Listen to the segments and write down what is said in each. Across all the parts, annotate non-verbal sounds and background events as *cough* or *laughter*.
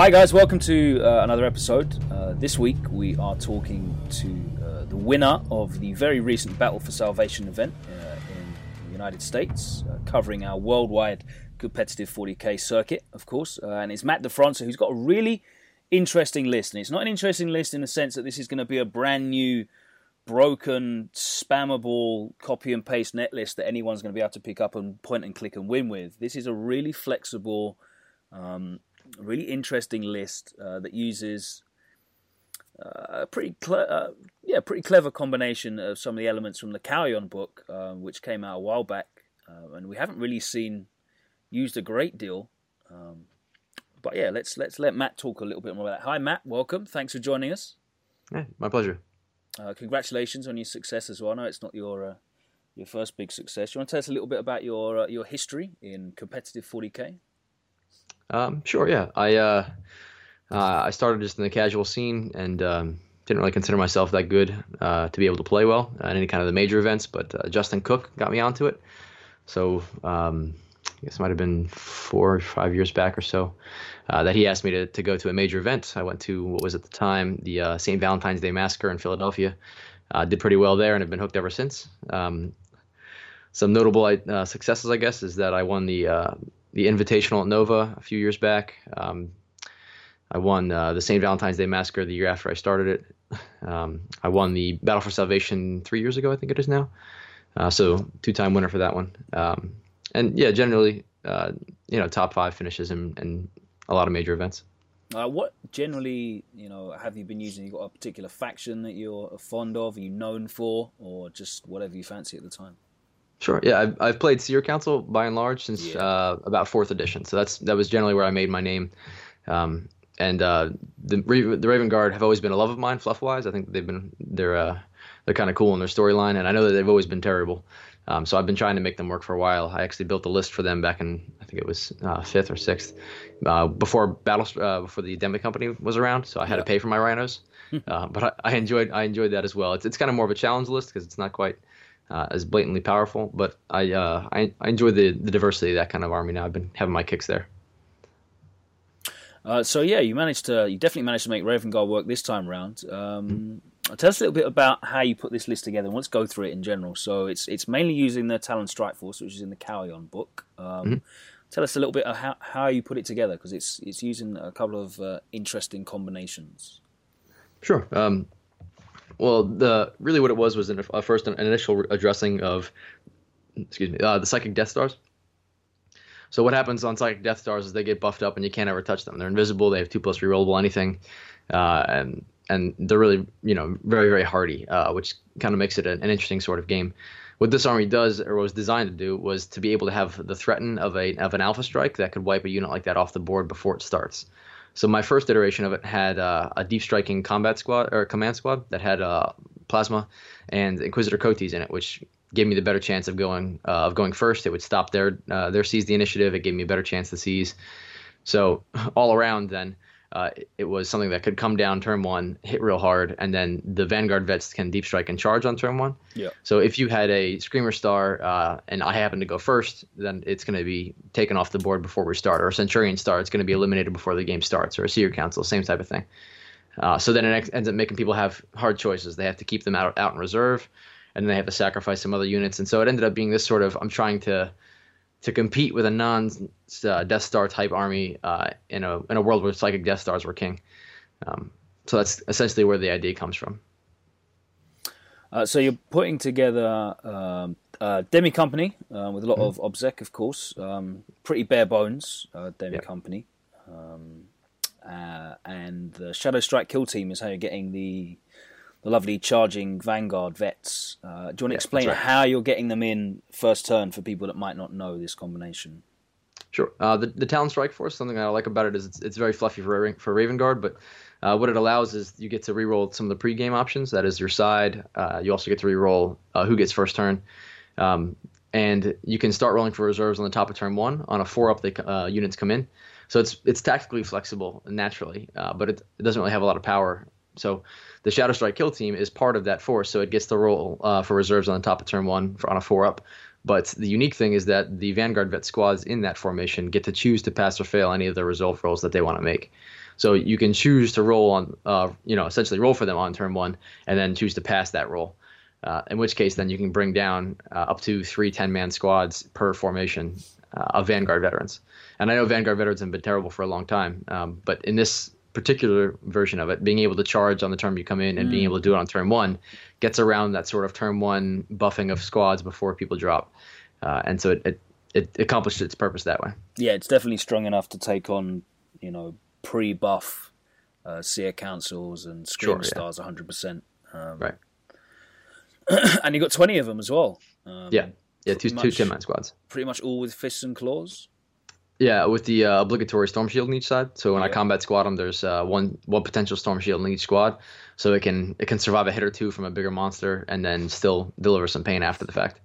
Uh, hi, guys. Welcome to uh, another episode. Uh, this week, we are talking to uh, the winner of the very recent Battle for Salvation event uh, in the United States, uh, covering our worldwide competitive 40k circuit, of course. and it's Matt DeFranca, who's got a really interesting list. And it's not an interesting list in the sense that this is going to be a brand new, broken, spammable copy and paste net list that anyone's going to be able to pick up and point and click and win with. This is a really flexible. Um, really interesting list uh, that uses uh, a pretty cle- uh, yeah pretty clever combination of some of the elements from the Kauyon book, uh, which came out a while back, uh, and we haven't really seen used a great deal. Um, but yeah, let's let's let Matt talk a little bit more about that. Hi, Matt. Welcome. Thanks for joining us. Yeah, my pleasure. Uh, congratulations on your success as well. I know it's not your your first big success. You want to tell us a little bit about your your history in competitive 40k? Um, sure, yeah. I uh, uh, I started just in the casual scene and um, didn't really consider myself that good uh, to be able to play well at any kind of the major events. But uh, Justin Cook got me onto it. So um, I guess it might have been four or five years back or so uh, that he asked me to, to go to a major event. I went to what was at the time the uh, St. Valentine's Day Massacre in Philadelphia. did pretty well there and have been hooked ever since. Um, some notable successes, I guess, is that I won the the Invitational at Nova a few years back. Um, I won uh, the St. Valentine's Day Massacre the year after I started it. Um, I won the Battle for Salvation three years ago, I think it is now. Uh, so two-time winner for that one. Um, and yeah, generally, uh, you know, top five finishes in, a lot of major events. Uh, what generally, you know, have you been using? You got a particular faction that you're fond of, are you known for, or just whatever you fancy at the time? Sure. Yeah, I've, I've played Seer Council by and large since yeah. uh, about fourth edition. So that's that was generally where I made my name. Um, and uh, the the Raven Guard have always been a love of mine, fluff wise. I think they've been they're uh, they're kind of cool in their storyline, and I know that they've always been terrible. Um, so I've been trying to make them work for a while. I actually built a list for them back in I think it was uh, fifth or sixth, uh, before battle uh, before the Demi Company was around. So I had yeah. to pay for my rhinos, uh, but I, I, enjoyed I enjoyed that as well. It's it's kind of more of a challenge list because it's not quite uh, as blatantly powerful. But I, uh, I, I enjoy the the diversity of that kind of army now. I've been having my kicks there. Uh, so yeah, you managed to you definitely managed to make Raven Guard work this time around. Um, mm-hmm. Tell us a little bit about how you put this list together. And let's go through it in general. So it's it's mainly using the Talon Strike Force, which is in the Kauyon book. Um, mm-hmm. Tell us a little bit of how, how you put it together because it's it's using a couple of uh, interesting combinations. Sure. Um, well, the really what it was was an, uh, first an initial addressing of, excuse me, uh, the psychic Death Stars. So what happens on psychic Death Stars is they get buffed up and you can't ever touch them. They're invisible. They have two plus rerollable anything, uh, and and they're really you know very very hardy, uh, which kind of makes it an, an, interesting sort of game. What this army does or was designed to do was to be able to have the threaten of a of an alpha strike that could wipe a unit like that off the board before it starts. So my first iteration of it had uh, a deep striking combat squad or command squad that had uh, plasma and Inquisitor Coteaz in it, which gave me the better chance of going uh, of going first. It would stop their uh, their seize the initiative. It gave me a better chance to seize. So all around then, uh, it was something that could come down turn one, hit real hard, and then the Vanguard vets can deep strike and charge on turn one. Yeah. So if you had a Screamer Star uh, and I happen to go first, then it's going to be taken off the board before we start. Or a Centurion Star, it's going to be eliminated before the game starts. Or a Seer Council, same type of thing. Uh, so then it ends up making people have hard choices. They have to keep them out out in reserve, and then they have to sacrifice some other units. And so it ended up being this sort of I'm trying to to compete with a non uh, Death Star type army uh, in a in a world where psychic Death Stars were king. Um, so that's essentially where the idea comes from. Uh, so you're putting together um, a demi company uh, with a lot mm. of obsec, of course. Um, pretty bare bones uh, demi yep. company, um, uh, and the Shadow Strike kill team is how you're getting the the lovely charging Vanguard vets. Uh, do you want to yeah, explain right. how you're getting them in first turn for people that might not know this combination? Sure. Uh, the the Talon Strike Force, something I like about it is it's, it's very fluffy for for Raven Guard, but uh, what it allows is you get to reroll some of the pregame options. That is your side. Uh, you also get to reroll uh, who gets first turn. Um, and you can start rolling for reserves on the top of turn one. On a four up, the uh, units come in. So it's it's tactically flexible naturally, uh, but it, it doesn't really have a lot of power. So the Shadow Strike kill team is part of that force, so it gets the roll uh, for reserves on the top of turn one for, on a four up. But the unique thing is that the Vanguard vet squads in that formation get to choose to pass or fail any of the resolve rolls that they want to make. So you can choose to roll on, uh, you know, essentially roll for them on turn one, and then choose to pass that roll. Uh, in which case, then you can bring down uh, up to three 10 man squads per formation uh, of Vanguard veterans. And I know Vanguard veterans have been terrible for a long time, um, but in this particular version of it, being able to charge on the turn you come in and mm. being able to do it on turn one gets around that sort of turn one buffing of squads before people drop. Uh, and so it, it, it accomplished its purpose that way. Yeah, it's definitely strong enough to take on, you know, pre-buff uh, seer councils and scream sure, stars yeah. 100%. Um, right. *clears throat* and you got 20 of them as well. Um, yeah. Yeah, two, much, two 10 man squads. Pretty much all with fists and claws. Yeah, with the uh, obligatory storm shield in each side. So when yeah. I combat squad them, there's uh, one one potential storm shield in each squad, so it can it can survive a hit or two from a bigger monster and then still deliver some pain after the fact.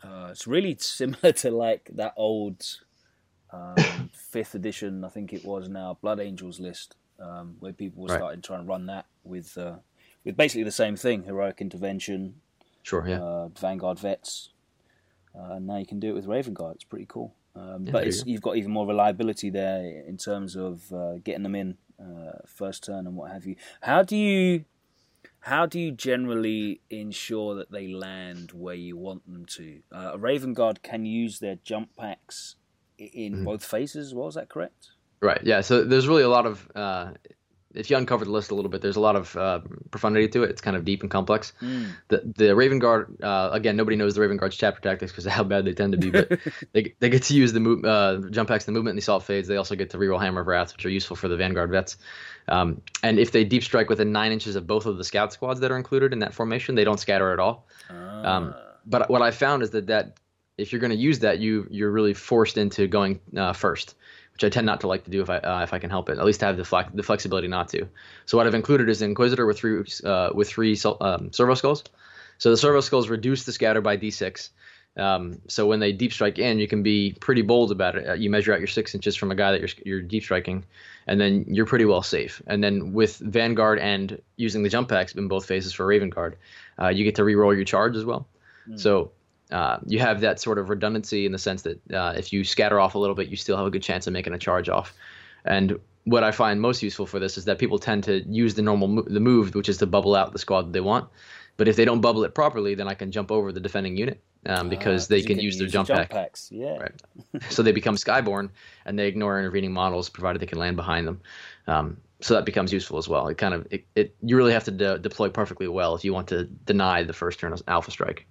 Uh, it's really similar *laughs* to like that old um, *laughs* fifth edition, I think it was now Blood Angels list, um, where people were right. starting trying to run that with uh, with basically the same thing: heroic intervention, sure, yeah, uh, Vanguard vets. Uh, and now you can do it with Raven Guard. It's pretty cool. Um, yeah, but you have got even more reliability there in terms of uh, getting them in uh, first turn and what have you. How do you how do you generally ensure that they land where you want them to? Uh, a Raven Guard can use their jump packs in mm-hmm. both phases as well. Is that correct? Right. Yeah. So there's really a lot of uh, if you uncover the list a little bit, there's a lot of uh, profundity to it. It's kind of deep and complex. Mm. The the Raven Guard uh, again, nobody knows the Raven Guard's chapter tactics because of how bad they tend to be. But *laughs* they they get to use the move, uh, jump packs, the movement, and the assault fades. They also get to reroll Hammer of Wrath, which are useful for the Vanguard vets. Um, and if they deep strike within nine inches of both of the scout squads that are included in that formation, they don't scatter at all. Um, ah. but what I found is that that if you're going to use that, you you're really forced into going uh, first which I tend not to like to do if I uh, if I can help it. At least have the flex- the flexibility not to. So what I've included is Inquisitor with three uh, with three um, servo skulls. So the servo skulls reduce the scatter by d6. Um, so when they deep strike in, you can be pretty bold about it. Uh, you measure out your six inches from a guy that you're you're deep striking, and then you're pretty well safe. And then with Vanguard and using the jump packs in both phases for Raven Guard, uh, you get to reroll your charge as well. Mm. So uh, you have that sort of redundancy in the sense that uh, if you scatter off a little bit, you still have a good chance of making a charge off. And what I find most useful for this is that people tend to use the normal mo- the move, which is to bubble out the squad that they want. But if they don't bubble it properly, then I can jump over the defending unit um, ah, because uh, they can, can, use their jump, jump pack. packs. Yeah. Right. so they become skyborn and they ignore intervening models provided they can land behind them. Um, so that becomes useful as well. It kind of it, it you really have to de- deploy perfectly well if you want to deny the first turn of alpha strike.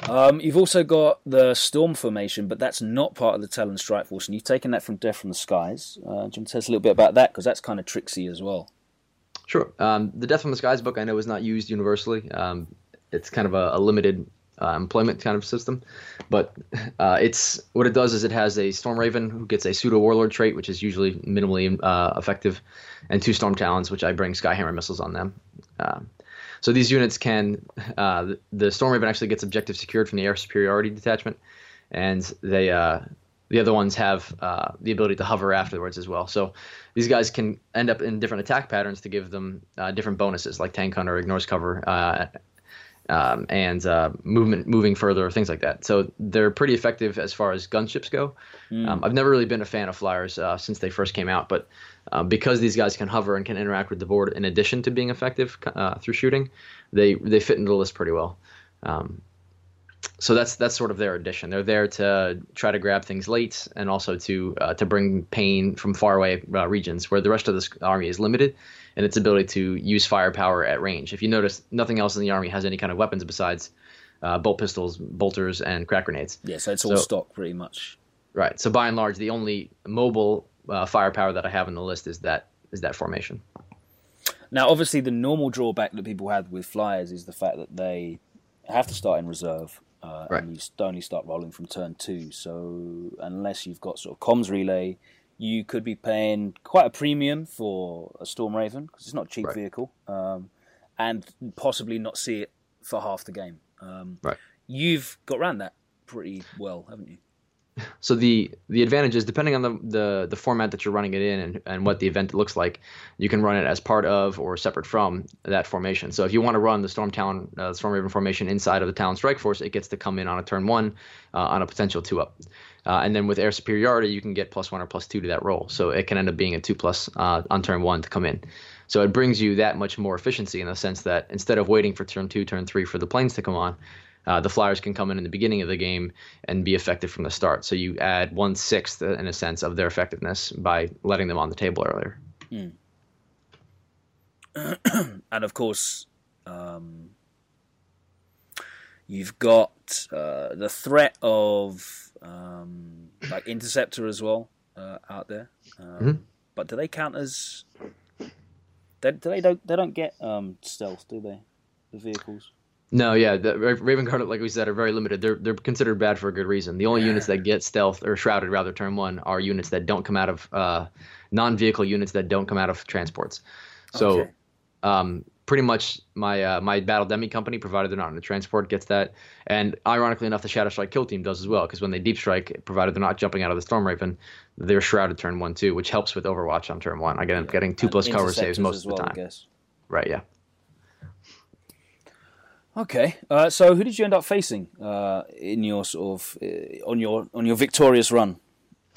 Um, you've also got the Storm formation, but that's not part of the Talon Strike Force, and you've taken that from Death from the Skies. Uh, do you want to tell us a little bit about that? Because that's kind of tricksy as well. Sure. Um, the Death from the Skies book I know is not used universally. Um, it's kind of a, a limited uh, employment kind of system, but uh, it's what it does is it has a Storm Raven who gets a pseudo Warlord trait, which is usually minimally uh, effective, and two Storm Talons, which I bring Skyhammer missiles on them. So these units can, uh, the Storm Raven actually gets objective secured from the air superiority detachment, and they uh, the other ones have uh, the ability to hover afterwards as well. So these guys can end up in different attack patterns to give them uh, different bonuses, like tank hunter, ignores cover, uh, um, and uh, movement moving further, things like that. So they're pretty effective as far as gunships go. Mm. Um, I've never really been a fan of flyers uh, since they first came out, but uh, because these guys can hover and can interact with the board in addition to being effective uh, through shooting, they they fit into the list pretty well. Um, so that's that's sort of their addition. They're there to try to grab things late and also to uh, to bring pain from faraway uh, regions where the rest of the army is limited in its ability to use firepower at range. If you notice, nothing else in the army has any kind of weapons besides uh, bolt pistols, bolters, and crack grenades. Yeah, so it's all so, stock pretty much. Right. So by and large, the only mobile uh, firepower that I have on the list is that is that formation. Now, obviously, the normal drawback that people have with flyers is the fact that they have to start in reserve, uh, right. and you only start rolling from turn two. So, unless you've got sort of comms relay, you could be paying quite a premium for a Storm Raven because it's not a cheap right. vehicle, um, and possibly not see it for half the game. Um, right. You've got around that pretty well, haven't you? So the the advantage is depending on the, the the format that you're running it in and, and what the event looks like, you can run it as part of or separate from that formation. So if you want to run the Storm Talon uh, Storm Raven formation inside of the Talon Strike Force, it gets to come in on a turn one uh, on a potential two up. Uh, and then with air superiority, you can get plus one or plus two to that roll. So it can end up being a two plus uh, on turn one to come in. So it brings you that much more efficiency in the sense that instead of waiting for turn two, turn three for the planes to come on, uh, the Flyers can come in in the beginning of the game and be effective from the start. So you add one sixth, uh, in a sense, of their effectiveness by letting them on the table earlier. Mm. *clears throat* and of course, um, you've got uh, the threat of um, like interceptor as well uh, out there. Um, mm-hmm. But do they count as? They, do they don't they don't get um, stealth, do they? The vehicles. No, yeah, the Raven Guard, like we said, are very limited. They're they're considered bad for a good reason. The only yeah. units that get stealth or shrouded, rather, turn one, are units that don't come out of uh, non-vehicle units that don't come out of transports. So, okay. um, pretty much my uh, my battle demi company, provided they're not in a transport, gets that. And ironically enough, the Shadow Strike kill team does as well, because when they deep strike, provided they're not jumping out of the Storm Raven, they're shrouded turn one too, which helps with Overwatch on turn one. I get yeah. getting two and plus cover saves most well, of the time. Right. Yeah. Okay, uh, so who did you end up facing uh, in your sort of uh, on your on your victorious run?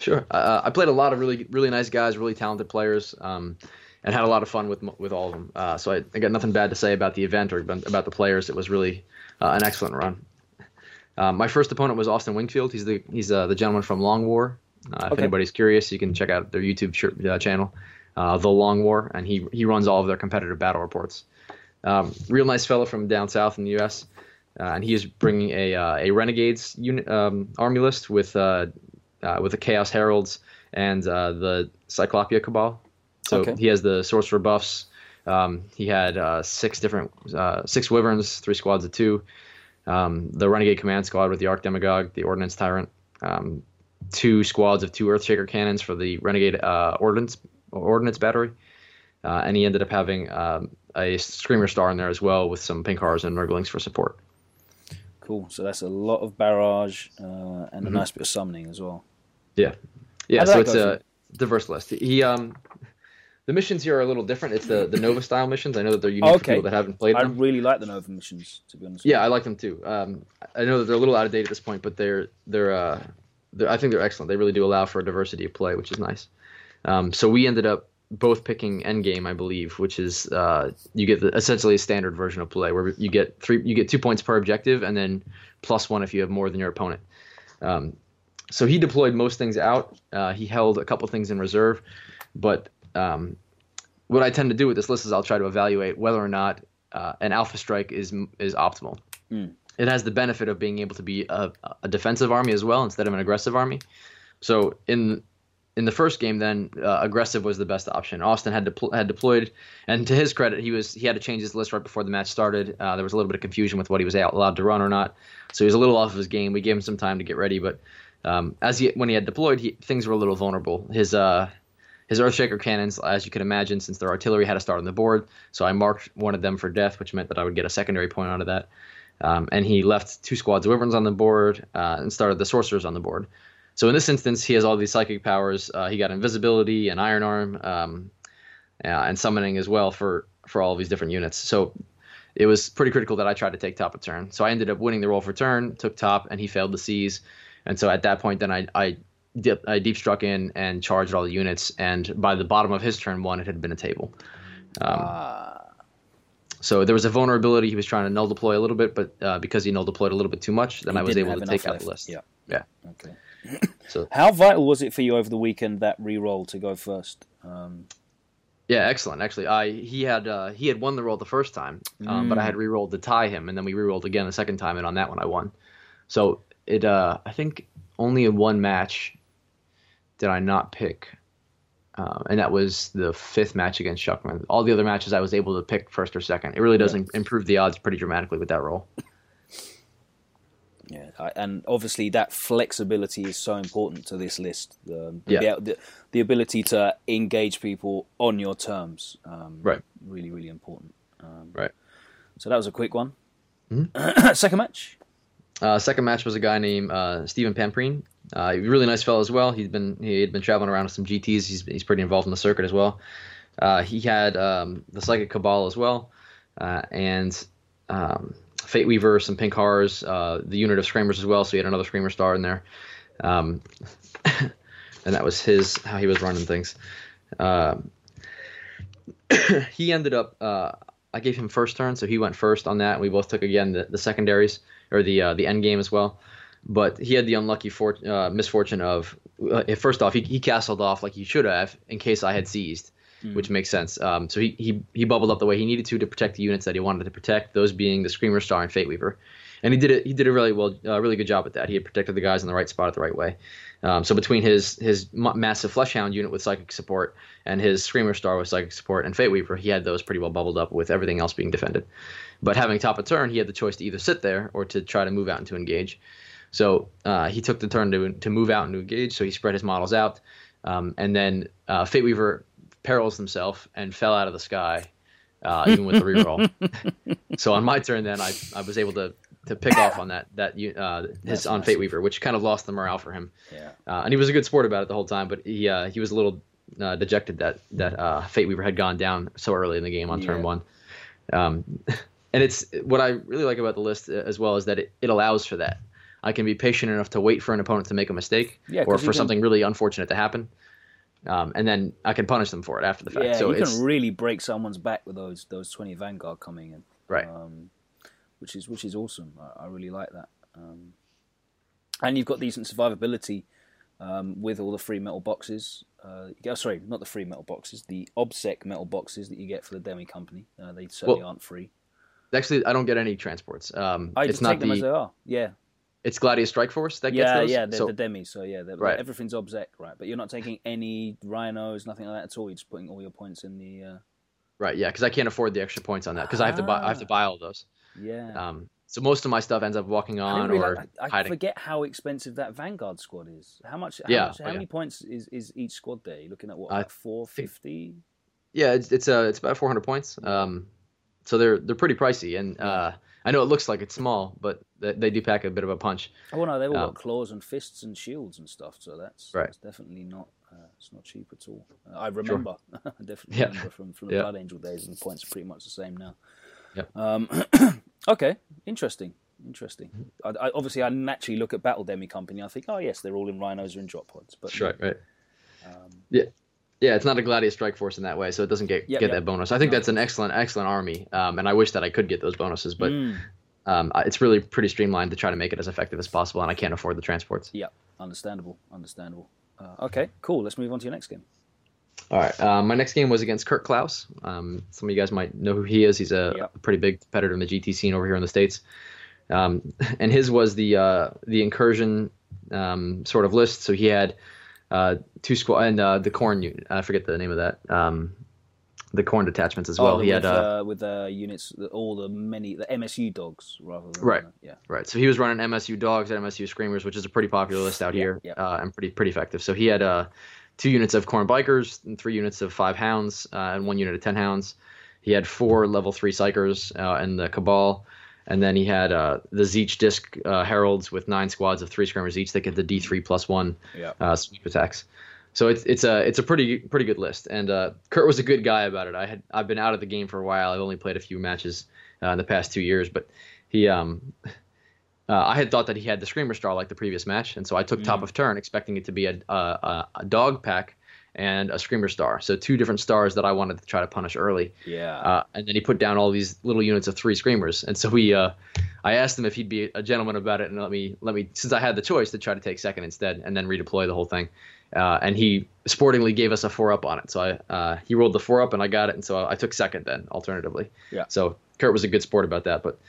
Sure, uh, I played a lot of really really nice guys, really talented players, um, and had a lot of fun with with all of them. Uh, so I, I, got nothing bad to say about the event or about the players. It was really uh, an excellent run. my first opponent was Austin Wingfield. He's the he's the gentleman from Long War. if anybody's curious, you can check out their YouTube channel, The Long War, and he he runs all of their competitive battle reports. Um, real nice fellow from down south in the U.S. Uh, and he is bringing a uh, a Renegades unit um, army list with uh, uh with the Chaos Heralds and uh, the Cyclopia Cabal. So okay. he has the sorcerer buffs. Um, he had uh, six different six wyverns, three squads of two. Um, the Renegade Command Squad with the Arc Demagogue, the Ordnance Tyrant, um, two squads of two Earthshaker cannons for the Renegade Ordnance Ordnance Battery, and he ended up having um, a Screamer Star in there as well with some pink and Nurglings for support. Cool. So that's a lot of barrage uh, and mm-hmm. a nice bit of summoning as well. Yeah, yeah. So it's a diverse list. He um, the missions here are a little different. It's the the Nova style missions. I know that they're unique okay. for people that haven't played I them. I really like the Nova missions, to be honest. Yeah, I like them too. Um, I know that they're a little out of date at this point, but they're they're uh, they're, I think they're excellent. They really do allow for a diversity of play, which is nice. Um, so we ended up both picking Endgame, I believe, which is uh, you get the, essentially a standard version of play where you get three, you get two points per objective, and then plus one if you have more than your opponent. Um, so he deployed most things out. Uh, he held a couple things in reserve, but um, what I tend to do with this list is I'll try to evaluate whether or not uh, an alpha strike is is optimal. Mm. It has the benefit of being able to be a, a defensive army as well instead of an aggressive army. So in in the first game, then uh, aggressive was the best option. Austin had de- had deployed, and to his credit, he was he had to change his list right before the match started. Uh, there was a little bit of confusion with what he was allowed to run or not, so he was a little off of his game. We gave him some time to get ready, but um, as he when he had deployed, he, things were a little vulnerable. His uh, his Earthshaker cannons, as you can imagine, since their artillery had to start on the board, so I marked one of them for death, which meant that I would get a secondary point out of that. Um, and he left two squads of Wyverns on the board uh, and started the Sorcerers on the board. So in this instance, he has all these psychic powers. Uh, he got invisibility and Iron Arm, um, and summoning as well for for all of these different units. So it was pretty critical that I tried to take top a turn. So I ended up winning the roll for turn, took top, and he failed the seize. And so at that point, then I I, dip, I deep struck in and charged all the units. And by the bottom of his turn one, it had been a table. Um, uh. So there was a vulnerability. He was trying to null deploy a little bit, but uh, because he null deployed a little bit too much, then I was able to take out the list. Yeah. Yeah. Okay. So *clears throat* how vital was it for you over the weekend that re-roll to go first? Um, yeah, excellent. Actually, I he had uh, he had won the roll the first time, um, mm. but I had mm. re-rolled to tie him, and then we re-rolled again the second time, and on that one I won. So it uh, I think only in one match did I not pick, uh, and that was the fifth match against Shuckman. All the other matches I was able to pick first or second. It really does yeah. improve the odds pretty dramatically with that roll. Yeah, and obviously that flexibility is so important to this list. Um, the, yeah. the, the, ability to engage people on your terms. Um, right. Really, really important. Um, right. So that was a quick one. Mm-hmm. *clears throat* second match. Uh, second match was a guy named uh, Stephen Pamprine. Uh, really nice fellow as well. He's been he had been traveling around with some GTS. He's he's pretty involved in the circuit as well. Uh, he had um, the Psychic Cabal as well, uh, and um, Fate Weaver, some pink horrors, uh, the unit of Screamers as well. So he had another Screamer star in there, um, *laughs* and that was his how he was running things. Um, *coughs* he ended up. Uh, I gave him first turn, so he went first on that. We both took again the, the secondaries or the uh, the end game as well. But he had the unlucky uh, misfortune of uh, first off he, he castled off like he should have in case I had seized, mm. which makes sense. Um, so he, he he bubbled up the way he needed to to protect the units that he wanted to protect, those being the Screamer Star and Fate Weaver, and he did it. He did a really well, uh, really good job at that. He had protected the guys in the right spot at the right way. Um, so between his his massive Fleshhound unit with psychic support and his Screamer Star with psychic support and Fate Weaver, he had those pretty well bubbled up with everything else being defended. But having top of turn, he had the choice to either sit there or to try to move out and to engage. So uh, he took the turn to to move out and to engage. So he spread his models out, um, and then uh, Fate Weaver perils himself and fell out of the sky, uh, even with the reroll. *laughs* so on my turn, then I, I was able to to pick off on that that uh, his That's on nice. Fate Weaver, which kind of lost the morale for him. Yeah. Uh, and he was a good sport about it the whole time, but he uh, he was a little uh, dejected that that uh, Fate Weaver had gone down so early in the game on yeah. turn one. Um, *laughs* and it's what I really like about the list uh, as well is that it, it allows for that. I can be patient enough to wait for an opponent to make a mistake yeah, or for can, something really unfortunate to happen. Um, and then I can punish them for it after the fact. Yeah, so you can really break someone's back with those those twenty vanguard coming in. Right. Um, which is which is awesome. I, I really like that. Um, and you've got decent survivability um, with all the free metal boxes. Uh, oh, sorry, not the free metal boxes, the OBSEC metal boxes that you get for the Demi company. Uh, they certainly well, aren't free. Actually, I don't get any transports. Um, I it's just not take them the, as they are. Yeah. It's Gladius Strike Force that yeah, gets those. Yeah, they're so, the demi. So yeah, right. everything's obsec, right? But you're not taking any rhinos, nothing like that at all. You're just putting all your points in the. Uh... Right. Yeah, because I can't afford the extra points on that because ah. I have to buy. I have to buy all those. Yeah. Um, so most of my stuff ends up walking on really, or I, I hiding. forget how expensive that Vanguard squad is. How much? How, yeah, much, how yeah. many points is, is each squad there? You're looking at what, I like four fifty? Yeah, it's it's uh, it's about 400 points. Um, so they're they're pretty pricey, and uh, I know it looks like it's small, but they, they do pack a bit of a punch. Oh no, they've all Um, got claws and fists and shields and stuff. So that's, Right. that's definitely not. Uh, it's not cheap at all. Uh, I remember, *laughs* I definitely Yeah. remember from from the Yeah. Blood Angel days, and the points are pretty much the same now. Yeah. Um, *clears throat* okay, interesting, interesting. I, I, obviously, I naturally look at Battle Demi Company. I think, oh yes, they're all in rhinos or in drop pods. But right, right. Um, Yeah, it's not a Gladius Strike Force in that way, so it doesn't get Yep, get yep. that bonus. I think that's an excellent excellent army, um, and I wish that I could get those bonuses, but mm, um, it's really pretty streamlined to try to make it as effective as possible, and I can't afford the transports. yeah, understandable, understandable. Uh, okay, cool. Let's move on to your next game. All right, um, my next game was against Kurt Klaus. Um, some of you guys might know who he is. He's a, Yep. a pretty big competitor in the GT scene over here in the states, um, *laughs* and his was the uh, the incursion um, sort of list. So he had uh, two squad and uh, the Khorne unit. I forget the name of that. Um, the Khorne detachments as well. oh, he with, had uh, uh, with uh, units, all the many the MSU dogs rather than Right. uh, yeah. Right. So he was running MSU dogs and MSU screamers, which is a pretty popular list out Yeah, here, yeah. Uh, and pretty pretty effective. So he had uh, two units of Khorne bikers, and three units of five hounds, uh, and one unit of ten hounds. He had four level three psykers uh, and the cabal, and then he had uh, the Tzeentch disc uh, heralds with nine squads of three screamers each that get the D three plus one Yeah. uh, sweep attacks. So it's it's a it's a pretty pretty good list, and uh, Kurt was a good guy about it. I had I've been out of the game for a while. I've only played a few matches uh, in the past two years, but he um *laughs* uh, I had thought that he had the Screamer Star like the previous match, and so I took top Mm. of turn, expecting it to be a, a, a dog pack and a Screamer Star. So two different stars that I wanted to try to punish early. Yeah. Uh, and then he put down all these little units of three Screamers, and so we uh, I asked him if he'd be a gentleman about it and let me let me since I had the choice to try to take second instead and then redeploy the whole thing. Uh, and he sportingly gave us a four up on it. So I uh, he rolled the four up and I got it, and so I took second then alternatively. Yeah. So Kurt was a good sport about that, but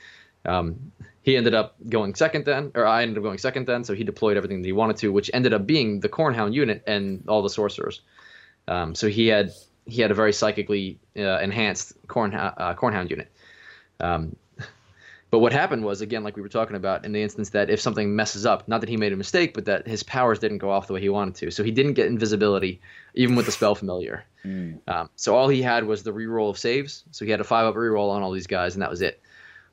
um, he ended up going second then, or I ended up going second then. So he deployed everything that he wanted to, which ended up being the Khorne hound unit and all the sorcerers. Um, so he had he had a very psychically uh, enhanced Khorne uh, Khorne hound unit. Um, *laughs* but what happened was again, like we were talking about, in the instance that if something messes up, not that he made a mistake, but that his powers didn't go off the way he wanted to, so he didn't get invisibility even with the spell familiar. Mm. Um, so all he had was the reroll of saves. So he had a five up reroll on all these guys, and that was it.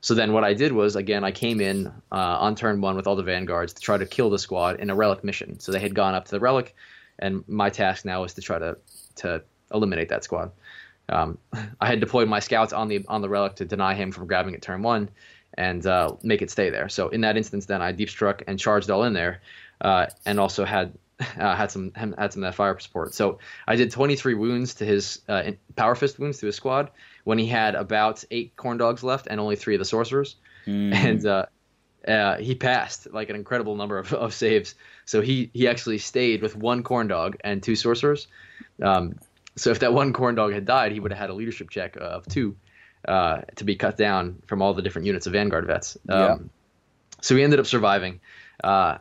So then what I did was again I came in uh, on turn one with all the vanguards to try to kill the squad in a relic mission. So they had gone up to the relic, and my task now was to try to to eliminate that squad. Um, *laughs* I had deployed my scouts on the on the relic to deny him from grabbing it turn one, and uh, make it stay there. So in that instance, then I deep struck and charged all in there, uh, and also had *laughs* uh, had some had some of that fire support. So I did 23 wounds to his uh, power fist wounds to his squad when he had about eight Khorne dogs left and only three of the sorcerers, mm. and uh, uh, he passed like an incredible number of, of saves. So he he actually stayed with one Khorne dog and two sorcerers. Um, so if that one Khorne dog had died, he would have had a leadership check of two uh, to be cut down from all the different units of Vanguard vets. Um, yeah. So he ended up surviving. Uh,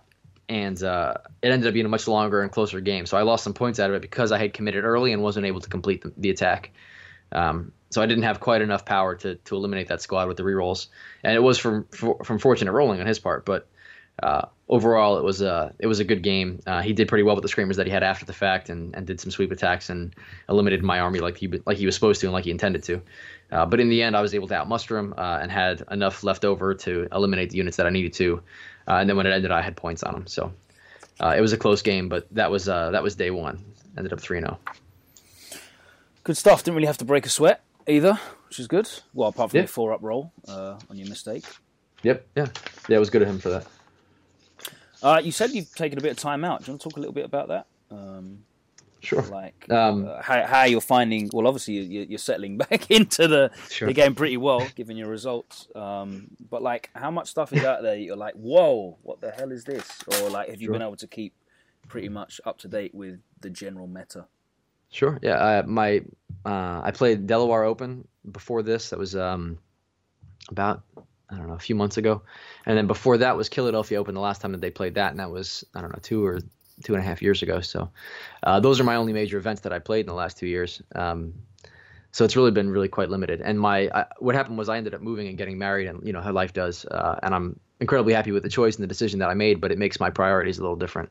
and uh, it ended up being a much longer and closer game. So I lost some points out of it because I had committed early and wasn't able to complete the, the attack. Um, so I didn't have quite enough power to, to eliminate that squad with the rerolls, and it was from from fortunate rolling on his part. But uh, overall, it was a it was a good game. Uh, he did pretty well with the screamers that he had after the fact, and, and did some sweep attacks and eliminated my army like he like he was supposed to and like he intended to. Uh, but in the end, I was able to outmuster him uh, and had enough left over to eliminate the units that I needed to. Uh, and then when it ended, I had points on him. So uh, it was a close game, but that was that was day one. Ended up three 0 Good stuff. Didn't really have to break a sweat either, which is good. Well, apart from yeah. the four up roll uh, on your mistake. Yep. Yeah. Yeah. It was good of him for that. Uh, you said you've taken a bit of time out. Do you want to talk a little bit about that? Um, Sure. Like um, uh, how, how you're finding. Well, obviously you're, you're settling *laughs* back into the, sure. the game pretty well, given your results. Um, but like, how much stuff is out there? You're like, whoa, what the hell is this? Or like, have you sure. been able to keep pretty much up to date with the general meta? Sure. Yeah. Uh, my uh, I played Delaware Open before this. That was um, about I don't know a few months ago, and then before that was Philadelphia Open. The last time that they played that, and that was I don't know two or two and a half years ago. So uh, those are my only major events that I played in the last two years. Um, so it's really been really quite limited. And my I, what happened was I ended up moving and getting married, and you know how life does. Uh, and I'm incredibly happy with the choice and the decision that I made, but it makes my priorities a little different.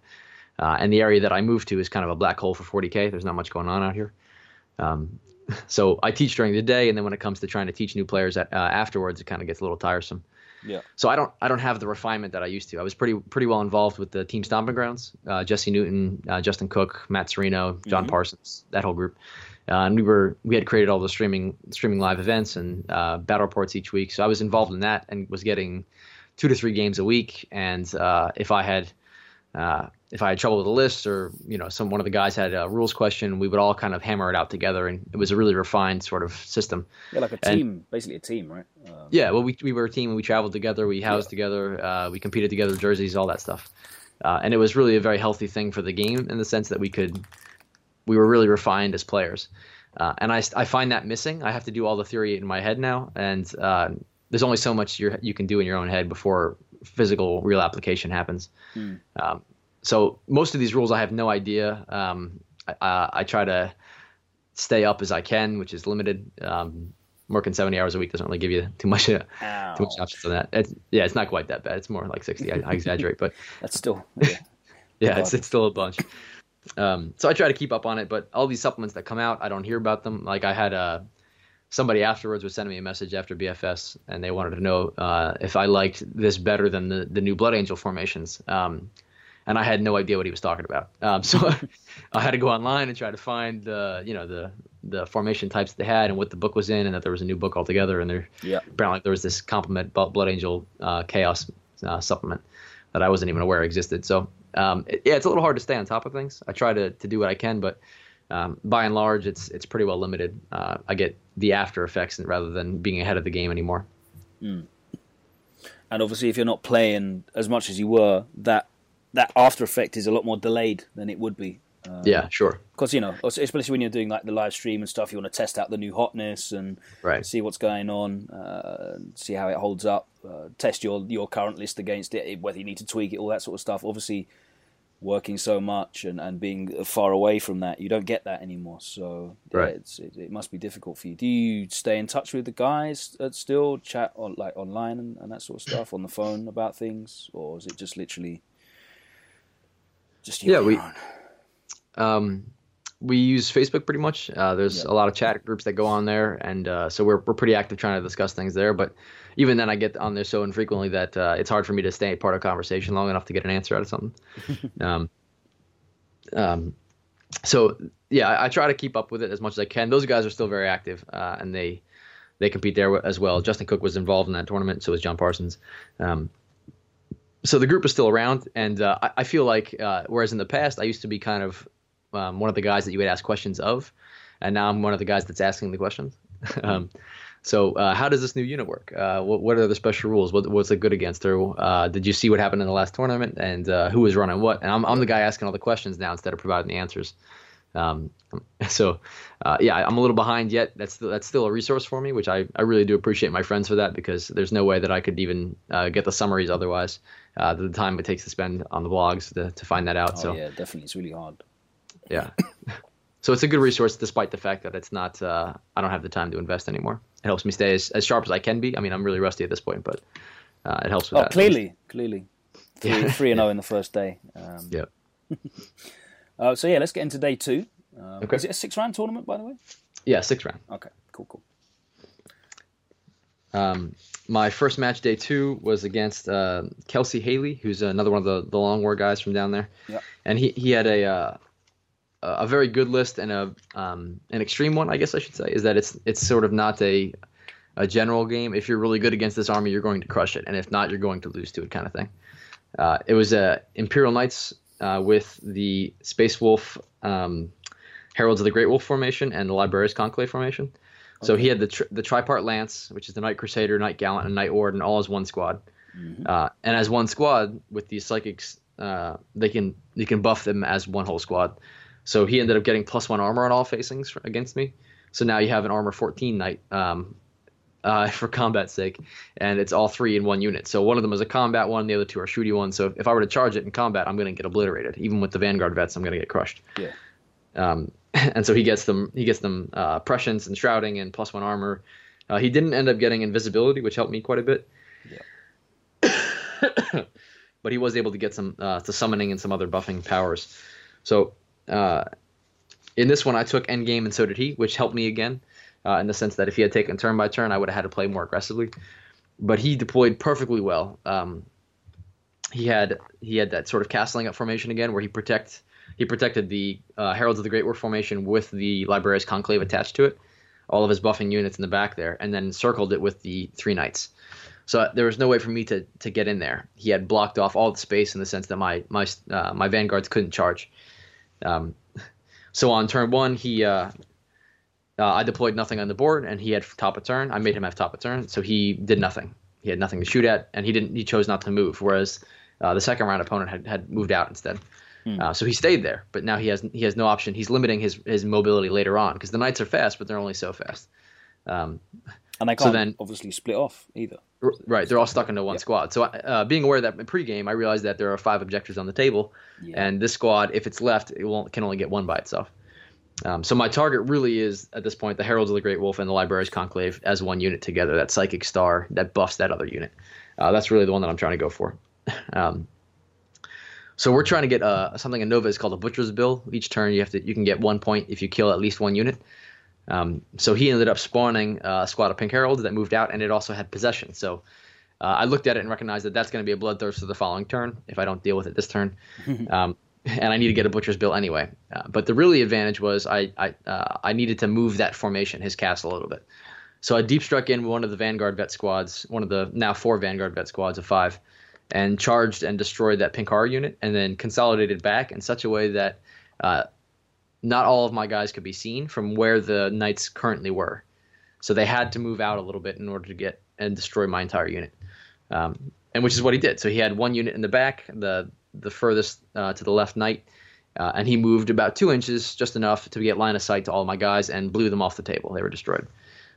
Uh, and the area that I moved to is kind of a black hole for 40k. There's not much going on out here. Um, *laughs* so I teach during the day, and then when it comes to trying to teach new players at, uh, afterwards, it kind of gets a little tiresome. Yeah. So I don't I don't have the refinement that I used to. I was pretty pretty well involved with the team stomping grounds. Uh, Jesse Newton, uh, Justin Cook, Matt Serino, John mm-hmm. Parsons, that whole group. Uh, and we were we had created all the streaming streaming live events and uh, battle reports each week. So I was involved in that and was getting two to three games a week. And uh, if I had uh, if I had trouble with a list or you know some one of the guys had a rules question, we would all kind of hammer it out together, and it was a really refined sort of system. Yeah, like a team, and, basically a team, right? Um, yeah, well, we we were a team, we traveled together, we housed yeah. together, uh, we competed together, jerseys, all that stuff, uh, and it was really a very healthy thing for the game in the sense that we could, we were really refined as players, uh, and I I find that missing. I have to do all the theory in my head now, and uh, there's only so much you you can do in your own head before physical real application happens. Um, so most of these rules I have no idea. Um, I, I, try to stay up as I can, which is limited. Um, working 70 hours a week doesn't really give you too much uh, *laughs* too much options on that. It's, yeah, it's not quite that bad. It's more like 60. I, I exaggerate, but *laughs* that's still yeah, *laughs* yeah it's it's still a bunch. Um, so I try to keep up on it, but all these supplements that come out, I don't hear about them. Like I had a uh, somebody afterwards was sending me a message after BFS, and they wanted to know uh, if I liked this better than the the new Blood Angel formations. Um, and I had no idea what he was talking about. Um, *laughs* so I had to go online and try to find the you know the the formation types they had and what the book was in, and that there was a new book altogether. And there yeah. apparently there was this complement Blood Angel uh, Chaos uh, supplement that I wasn't even aware existed. So um, it, yeah, it's a little hard to stay on top of things. I try to to do what I can, but um, by and large, it's it's pretty well limited. Uh, I get the after effects rather than being ahead of the game anymore. Mm. And obviously, if you're not playing as much as you were, that that after effect is a lot more delayed than it would be. Um, yeah, sure. Because you know, especially when you're doing like the live stream and stuff, you want to test out the new hotness and right. see what's going on, uh, see how it holds up, uh, test your your current list against it, whether you need to tweak it, all that sort of stuff. Obviously, working so much and, and being far away from that, you don't get that anymore. So yeah, right. it, it, must be difficult for you. Do you stay in touch with the guys still, chat on like online and, and that sort of stuff on the phone about things, or is it just literally? Just yeah, we. Um, we use Facebook pretty much. Uh, there's yeah. a lot of chat groups that go on there, and uh, so we're we're pretty active trying to discuss things there. But even then, I get on there so infrequently that uh, it's hard for me to stay part of conversation long enough to get an answer out of something. *laughs* um, um, so yeah, I, I, try to keep up with it as much as I can. Those guys are still very active, uh, and they they compete there as well. Justin Cook was involved in that tournament, so was John Parsons. Um, so the group is still around, and uh, I, I, feel like uh, whereas in the past I used to be kind of um, one of the guys that you would ask questions of, and now I'm one of the guys that's asking the questions. *laughs* um, so uh, how does this new unit work? Uh, what, what, are the special rules? What, what's it good against? Or uh, did you see what happened in the last tournament and uh, who was running what? And I'm, I'm the guy asking all the questions now instead of providing the answers. Um, *laughs* so uh, yeah, I'm a little behind yet. That's that's still a resource for me, which I, I really do appreciate my friends for that because there's no way that I could even uh, get the summaries otherwise. the time it takes to spend on the blogs to, to find that out. Oh, so yeah, definitely, it's really hard. Yeah. *laughs* so it's a good resource despite the fact that it's not uh, I don't have the time to invest anymore. It helps me stay as, as sharp as I can be. I mean, I'm really rusty at this point, but uh, it helps with oh, that. clearly, clearly. Three, *laughs* yeah. three and zero oh in the first day. Um, yeah. Uh, so yeah, let's get into day two. Um, okay. Is it a six round tournament, by the way? Yeah, six round. Okay, cool, cool. Um, my first match, day two, was against uh, Kelsey Haley, who's another one of the, the long war guys from down there. Yeah. And he, he had a uh, a very good list and a um, an extreme one, I guess I should say, is that it's it's sort of not a a general game. If you're really good against this army, you're going to crush it, and if not, you're going to lose to it, kind of thing. Uh, it was a uh, Imperial Knights uh, with the Space Wolf, um, Heralds of the Great Wolf formation, and the Librarius Conclave formation. Okay. So he had the tri- the tripart lance, which is the Knight Crusader, Knight Gallant, and Knight Warden, all as one squad. Mm-hmm. Uh, and as one squad with these psychics, uh, they can you can buff them as one whole squad. So he ended up getting plus one armor on all facings against me. So now you have an armor 14 knight um, uh, *laughs* for combat sake, and it's all three in one unit. So one of them is a combat one, the other two are shooty ones. So if I were to charge it in combat, I'm going to get obliterated. Even with the Vanguard vets, I'm going to get crushed. Yeah. Um, *laughs* and so he gets them. He gets them uh, prescience and shrouding and plus one armor. Uh, he didn't end up getting invisibility, which helped me quite a bit. Yeah. *coughs* *coughs* but he was able to get some uh, to summoning and some other buffing powers. So uh, in this one, I took endgame, and so did he, which helped me again, uh, in the sense that if he had taken turn by turn, I would have had to play more aggressively. But he deployed perfectly well. Um, he had he had that sort of castling up formation again, where he protect he protected the uh, Heralds of the Great Wolf formation with the Librarius Conclave attached to it, all of his buffing units in the back there, and then circled it with the three knights. So there was no way for me to to get in there. He had blocked off all the space in the sense that my my uh, my vanguards couldn't charge. Um, *laughs* so on turn one, he uh, uh, I deployed nothing on the board, and he had top of turn. I made him have top of turn, so he did nothing. He had nothing to shoot at, and he didn't. He chose not to move. Whereas uh, the second round opponent had, had moved out instead. Hmm. Uh, so he stayed there, but now he has he has no option. He's limiting his his mobility later on because the knights are fast, but they're only so fast. Um, and they can't so then, obviously split off either. Right, they're all stuck into one yeah. squad. So, uh, being aware of that in pregame, I realized that there are five objectives on the table, yeah. and this squad, if it's left, it won't can only get one by itself. Um, so my target really is at this point the Heralds of the Great Wolf and the Librarius Conclave as one unit together. That psychic star that buffs that other unit. Uh, that's really the one that I'm trying to go for. *laughs* Um, so we're trying to get uh, something in Nova is called a Butcher's Bill. Each turn you have to you can get one point if you kill at least one unit. Um, so he ended up spawning uh, a squad of Pink Heralds that moved out, and it also had possession. So uh, I looked at it and recognized that that's going to be a bloodthirst for the following turn if I don't deal with it this turn. *laughs* um, and I need to get a butcher's bill anyway. Uh, but the really advantage was I I, uh, I needed to move that formation, his castle, a little bit. So I deep struck in one of the Vanguard vet squads, one of the now four Vanguard vet squads of five, and charged and destroyed that Pink Horror unit, and then consolidated back in such a way that uh, not all of my guys could be seen from where the knights currently were. So they had to move out a little bit in order to get and destroy my entire unit. Um, and which is what he did. So he had one unit in the back, the the furthest uh, to the left knight, uh, and he moved about two inches, just enough to get line of sight to all my guys, and blew them off the table. They were destroyed.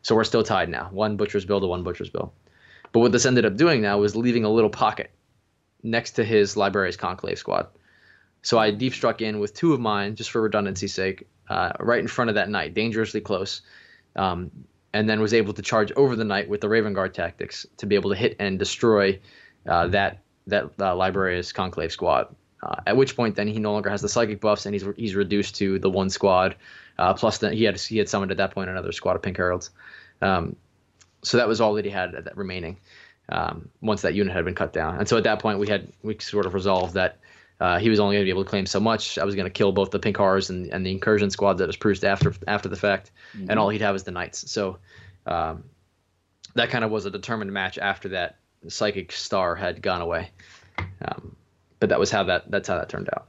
So we're still tied now, one butcher's bill to one butcher's bill. But what this ended up doing now was leaving a little pocket next to his librarius conclave squad. So I deep struck in with two of mine, just for redundancy's sake, uh, right in front of that knight, dangerously close, um, and then was able to charge over the knight with the Raven Guard tactics to be able to hit and destroy uh, that that uh, Librarius Conclave squad. Uh, at which point, then he no longer has the psychic buffs, and he's he's reduced to the one squad. Uh, plus, then he had he had summoned at that point another squad of pink heralds. Um, so that was all that he had that remaining um, once that unit had been cut down. And so at that point, we had we sort of resolved that uh, he was only going to be able to claim so much. I was going to kill both the pink horrors and, and the incursion squad that was produced after after the fact, mm-hmm. and all he'd have is the knights. So um, that kind of was a determined match after that psychic star had gone away. Um, but that was how that that's how that turned out.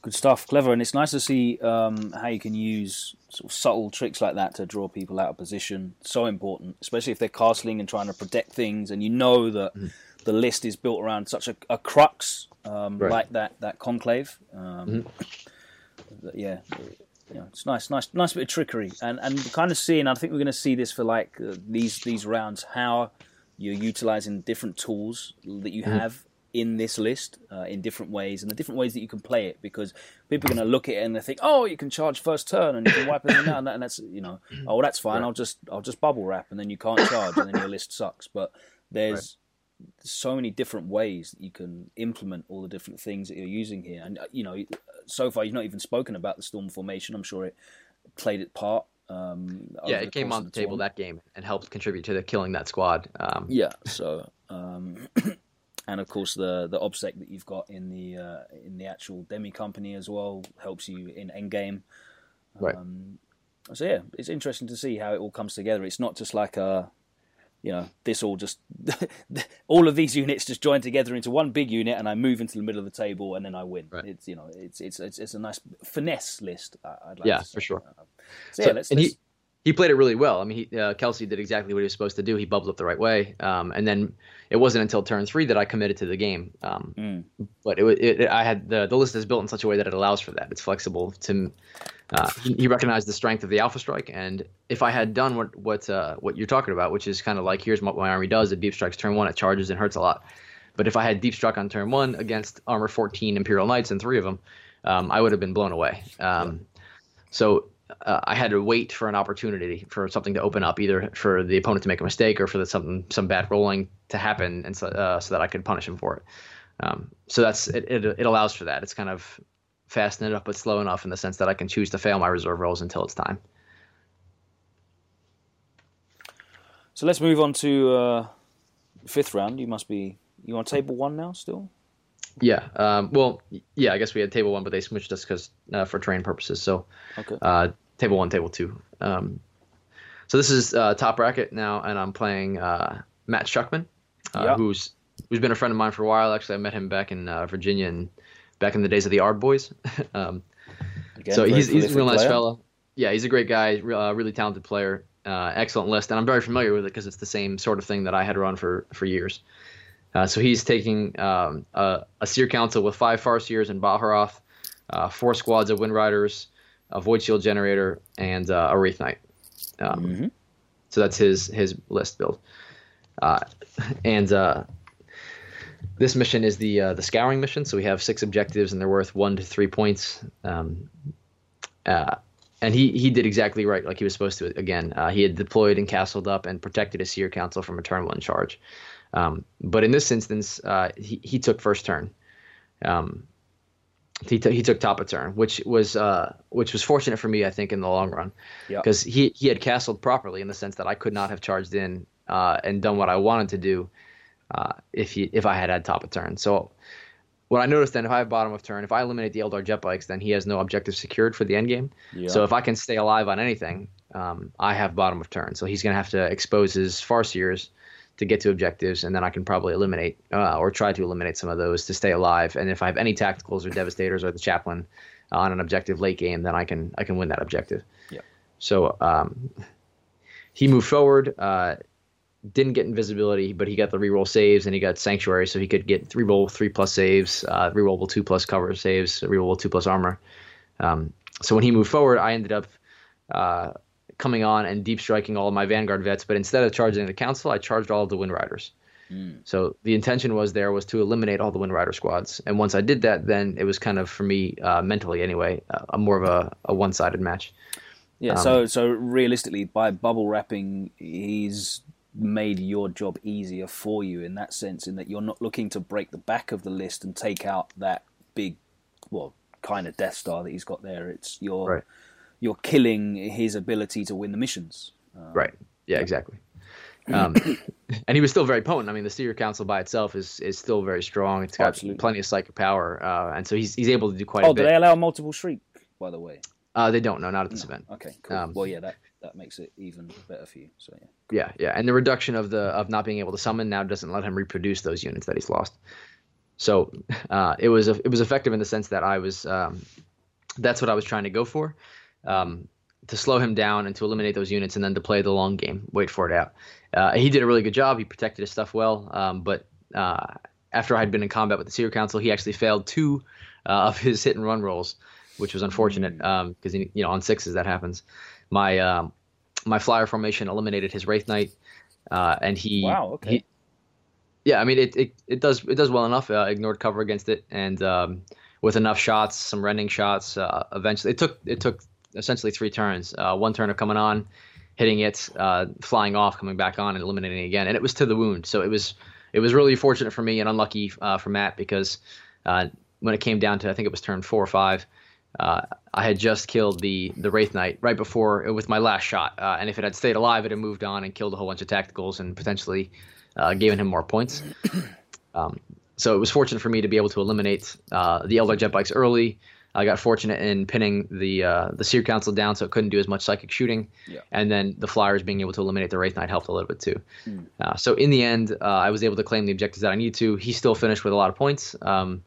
Good stuff, clever, and it's nice to see um, how you can use sort of subtle tricks like that to draw people out of position. So important, especially if they're castling and trying to protect things, and you know that mm. the list is built around such a, a crux um, right. like that that conclave. Um, mm-hmm. Yeah, yeah, it's nice, nice, nice bit of trickery, and and kind of seeing. I think we're going to see this for like uh, these these rounds how you're utilizing different tools that you mm-hmm. have in this list uh, in different ways and the different ways that you can play it because people are going to look at it and they think oh you can charge first turn and you can wipe everything out and, that's you know oh well, that's fine right. i'll just i'll just bubble wrap and then you can't charge and then your list sucks but there's right. so many different ways that you can implement all the different things that you're using here and uh, you know so far you've not even spoken about the storm formation i'm sure it played its part um, yeah, it came on the, the table that game and helped contribute to the killing that squad. Um, yeah, so um, *coughs* and of course the the obsec that you've got in the uh, in the actual demi company as well helps you in endgame. Right. Um, so yeah, it's interesting to see how it all comes together. It's not just like a, you know, this all just *laughs* all of these units just join together into one big unit, and I move into the middle of the table, and then I win. Right. It's you know, it's it's it's, it's a nice finesse list. I'd like yeah, for sure. Uh, so, so yeah, let's, and let's, he he played it really well. I mean, he, uh, Kelsey did exactly what he was supposed to do. He bubbled up the right way, um, and then it wasn't until turn three that I committed to the game. Um, mm. But it, it, it, I had the the list is built in such a way that it allows for that. It's flexible. To uh, he, recognized the strength of the Alpha Strike, and if I had done what what uh, what you're talking about, which is kind of like here's what my army does: it deep strikes turn one, it charges and hurts a lot. But if I had deep struck on turn one against armor 14 Imperial Knights and three of them, um, I would have been blown away. Um, so uh, I had to wait for an opportunity for something to open up, either for the opponent to make a mistake or for the, something some bad rolling to happen, and so, uh, so that I could punish him for it. Um, so that's it, it, it. allows for that. It's kind of fast enough but slow enough in the sense that I can choose to fail my reserve rolls until it's time. So let's move on to uh, fifth round. You must be you on table one now still. Yeah. Um, well, yeah. I guess we had table one, but they switched us because uh, for train purposes. So, okay. Uh, table one, table two. Um, so this is uh, top bracket now, and I'm playing uh, Matt Schuckman, uh, yep. who's who's been a friend of mine for a while. Actually, I met him back in uh, Virginia and back in the days of the Ard Boys. *laughs* um, Again, so he's he's a real nice fellow. Yeah, he's a great guy, uh, really talented player, uh, excellent list, and I'm very familiar with it because it's the same sort of thing that I had run for for years. Uh, so he's taking um, a, a Seer Council with five Farseers and Baharroth, uh, four squads of Wind Riders, a Void Shield Generator, and uh, a Wraith Knight. Um, mm-hmm. So that's his his list build. Uh, and uh, this mission is the uh, the Scouring mission. So we have six objectives, and they're worth one to three points. Um, and he, he did exactly right, like he was supposed to. Again, he had deployed and castled up and protected a Seer Council from a turn one charge. Um, but in this instance, uh, he, he took first turn. Um, he, t- he took top of turn, which was uh, which was fortunate for me, I think, in the long run, because yep. he he had castled properly in the sense that I could not have charged in uh, and done what I wanted to do uh, if he if I had had top of turn. So what I noticed then, if I have bottom of turn, if I eliminate the Eldar jet bikes, then he has no objective secured for the end game. Yep. So if I can stay alive on anything, um, I have bottom of turn. So he's going to have to expose his Farseers to get to objectives, and then I can probably eliminate uh, or try to eliminate some of those to stay alive. And if I have any tacticals or devastators or the chaplain on an objective late game, then I can I can win that objective. Yeah. So um, he moved forward. Uh, didn't get invisibility, but he got the reroll saves and he got sanctuary, so he could get three reroll three plus saves, uh, rerollable two plus cover saves, rerollable two plus armor. Um, so when he moved forward, I ended up uh, coming on and deep striking all of my Vanguard vets, but instead of charging the council, I charged all of the Wind Riders. Mm. So the intention was there was to eliminate all the Wind Rider squads, and once I did that, then it was kind of for me uh, mentally anyway, uh, a more of a, a one-sided match. Yeah. Um, so so realistically, by bubble wrapping, he's made your job easier for you in that sense, in that you're not looking to break the back of the list and take out that big, well, kind of Death Star that he's got there. It's you're Right. You're killing his ability to win the missions. Um, Right. Yeah, exactly. *clears throat* Um, and he was still very potent. I mean, the Seer Council by itself is is still very strong. It's got Absolutely. plenty of psychic power, uh, and so he's he's able to do quite Oh, a bit. Oh, do they allow multiple shriek? By the way. Uh, they don't. No, not at this event. Okay, cool. Um, well, yeah, that that makes it even better for you. So yeah. Yeah, yeah, and the reduction of the of not being able to summon now doesn't let him reproduce those units that he's lost. So uh, it was it was effective in the sense that I was um, that's what I was trying to go for, um, to slow him down and to eliminate those units and then to play the long game, wait for it out. Uh, he did a really good job. He protected his stuff well, um, but uh, after I had been in combat with the Seer Council, he actually failed two uh, of his hit and run rolls, which was unfortunate because you know on sixes that happens. My um, my flyer formation eliminated his Wraith Knight, uh, and he Wow, okay. he- yeah, I mean it, it, it does it does well enough. Uh, ignored cover against it, and um, with enough shots, some rending shots, uh, eventually it took it took essentially three turns. Uh, one turn of coming on, hitting it, uh, flying off, coming back on, and eliminating it again, and it was to the wound. So it was it was really fortunate for me and unlucky uh, for Matt because uh, when it came down to I think it was turn four or five. Uh, I had just killed the the Wraith Knight right before with my last shot, uh, and if it had stayed alive, it had moved on and killed a whole bunch of tacticals and potentially uh, given him more points. *clears throat* Um, so it was fortunate for me to be able to eliminate uh, the Eldar jet bikes early. I got fortunate in pinning the uh, the Seer Council down, so it couldn't do as much psychic shooting. Yeah. And then the Flyers being able to eliminate the Wraith Knight helped a little bit too. Uh, so in the end, uh, I was able to claim the objectives that I needed to. He still finished with a lot of points, um,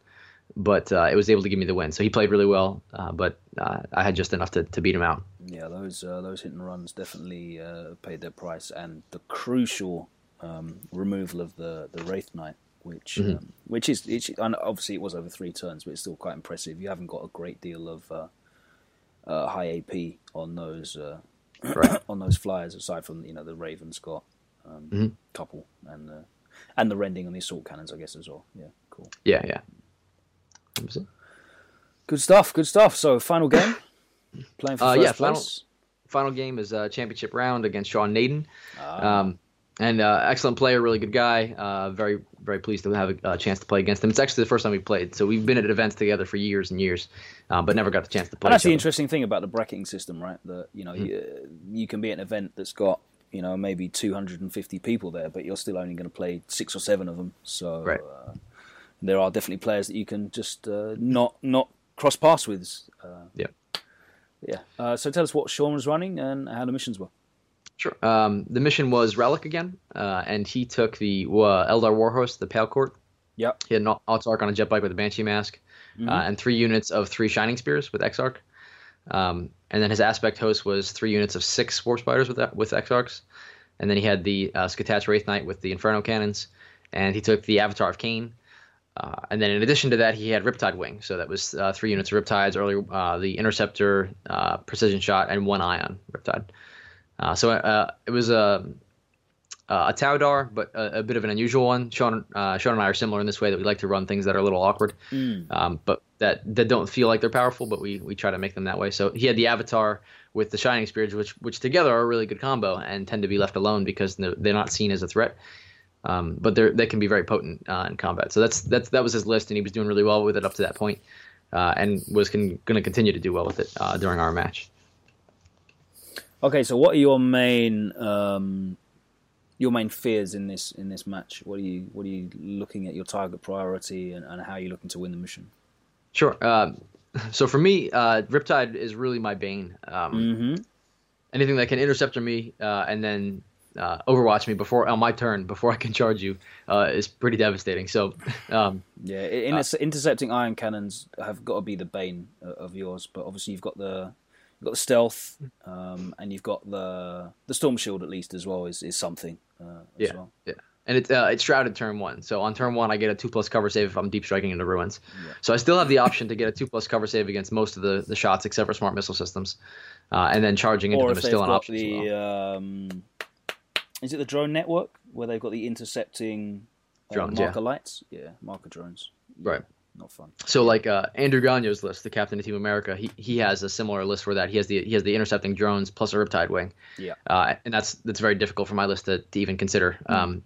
but uh, it was able to give me the win. So he played really well, uh, but uh, I had just enough to, to beat him out. Yeah, those uh, those hit and runs definitely uh, paid their price, and the crucial um, removal of the the wraith knight, which Mm-hmm. um, which is it's, and obviously it was over three turns, but it's still quite impressive. You haven't got a great deal of uh, uh, high AP on those uh, Right. *coughs* on those flyers, aside from you know the Raven Scott um, Mhm. couple and the and the rending on the assault cannons, I guess as well. Yeah, cool. Yeah, yeah. Good stuff. Good stuff. So final game, *coughs* playing for Uh, first yeah, final- place. Final game is a championship round against Sean Nayden. Ah, Um, and uh, excellent player, really good guy. Uh, very, very pleased to have a, a chance to play against him. It's actually the first time we played, so we've been at events together for years and years, uh, but never got the chance to play. And that's the interesting thing about the bracketing system, right? That you know Hmm. you, you can be at an event that's got you know maybe 250 people there, but you're still only going to play six or seven of them. So Right. uh, there are definitely players that you can just uh, not not cross paths with. Uh, Yeah. yeah. Uh, so tell us what Sean was running and how the missions were. Sure. Um, the mission was Relic again, uh, and he took the uh, Eldar Warhost, the Pale Court. Yep. He had an Autarch on a jet bike with a Banshee mask, Mm-hmm. uh, and three units of three Shining Spears with Exarch. Um, and then his aspect host was three units of six Warp Spiders with with Exarchs. And then he had the uh, Skathach Wraith Knight with the Inferno cannons, and he took the Avatar of Khaine. Uh, and then in addition to that, he had Riptide Wing, so that was uh, three units of Riptides, early uh, the Interceptor, uh, Precision Shot, and one Ion Riptide. Uh, so uh, it was a uh, a Taudar, but a, a bit of an unusual one. Sean, uh, Sean and I are similar in this way that we like to run things that are a little awkward, um, but that that don't feel like they're powerful. But we we try to make them that way. So he had the Avatar with the Shining Spears, which which together are a really good combo and tend to be left alone because they're, they're not seen as a threat. Um, but they they can be very potent uh, in combat. So that's that's that was his list, and he was doing really well with it up to that point, uh, and was con- going to continue to do well with it uh, during our match. Okay, so what are your main um, your main fears in this in this match? What are you what are you looking at your target priority and, and how are you looking to win the mission? Sure. Um, *laughs* so for me, uh, Riptide is really my bane. Um, Mm-hmm. anything that can intercept me uh, and then uh, overwatch me before on my turn before I can charge you uh, is pretty devastating. So um, Yeah, i- inter- intercepting ion cannons have got to be the bane of yours. But obviously, you've got the you've got the stealth, um, and you've got the the storm shield at least as well is is something. Uh, as yeah, well. yeah. And it's uh, it's shrouded turn one. So on turn one, I get a two plus cover save if I'm deep striking into ruins. So I still have the option to get a two plus cover save against most of the, the shots except for smart missile systems, uh, and then charging into Or them is still an option. the well. um, is it the drone network where they've got the intercepting uh, Drones, yeah. marker lights? Yeah, marker drones. Yeah. Right. Not fun. So like uh, Andrew Gonyo's list, the captain of Team America, he he has a similar list for that. He has the he has the intercepting drones plus a Riptide wing. Yeah. Uh, and that's that's very difficult for my list to, to even consider. Um,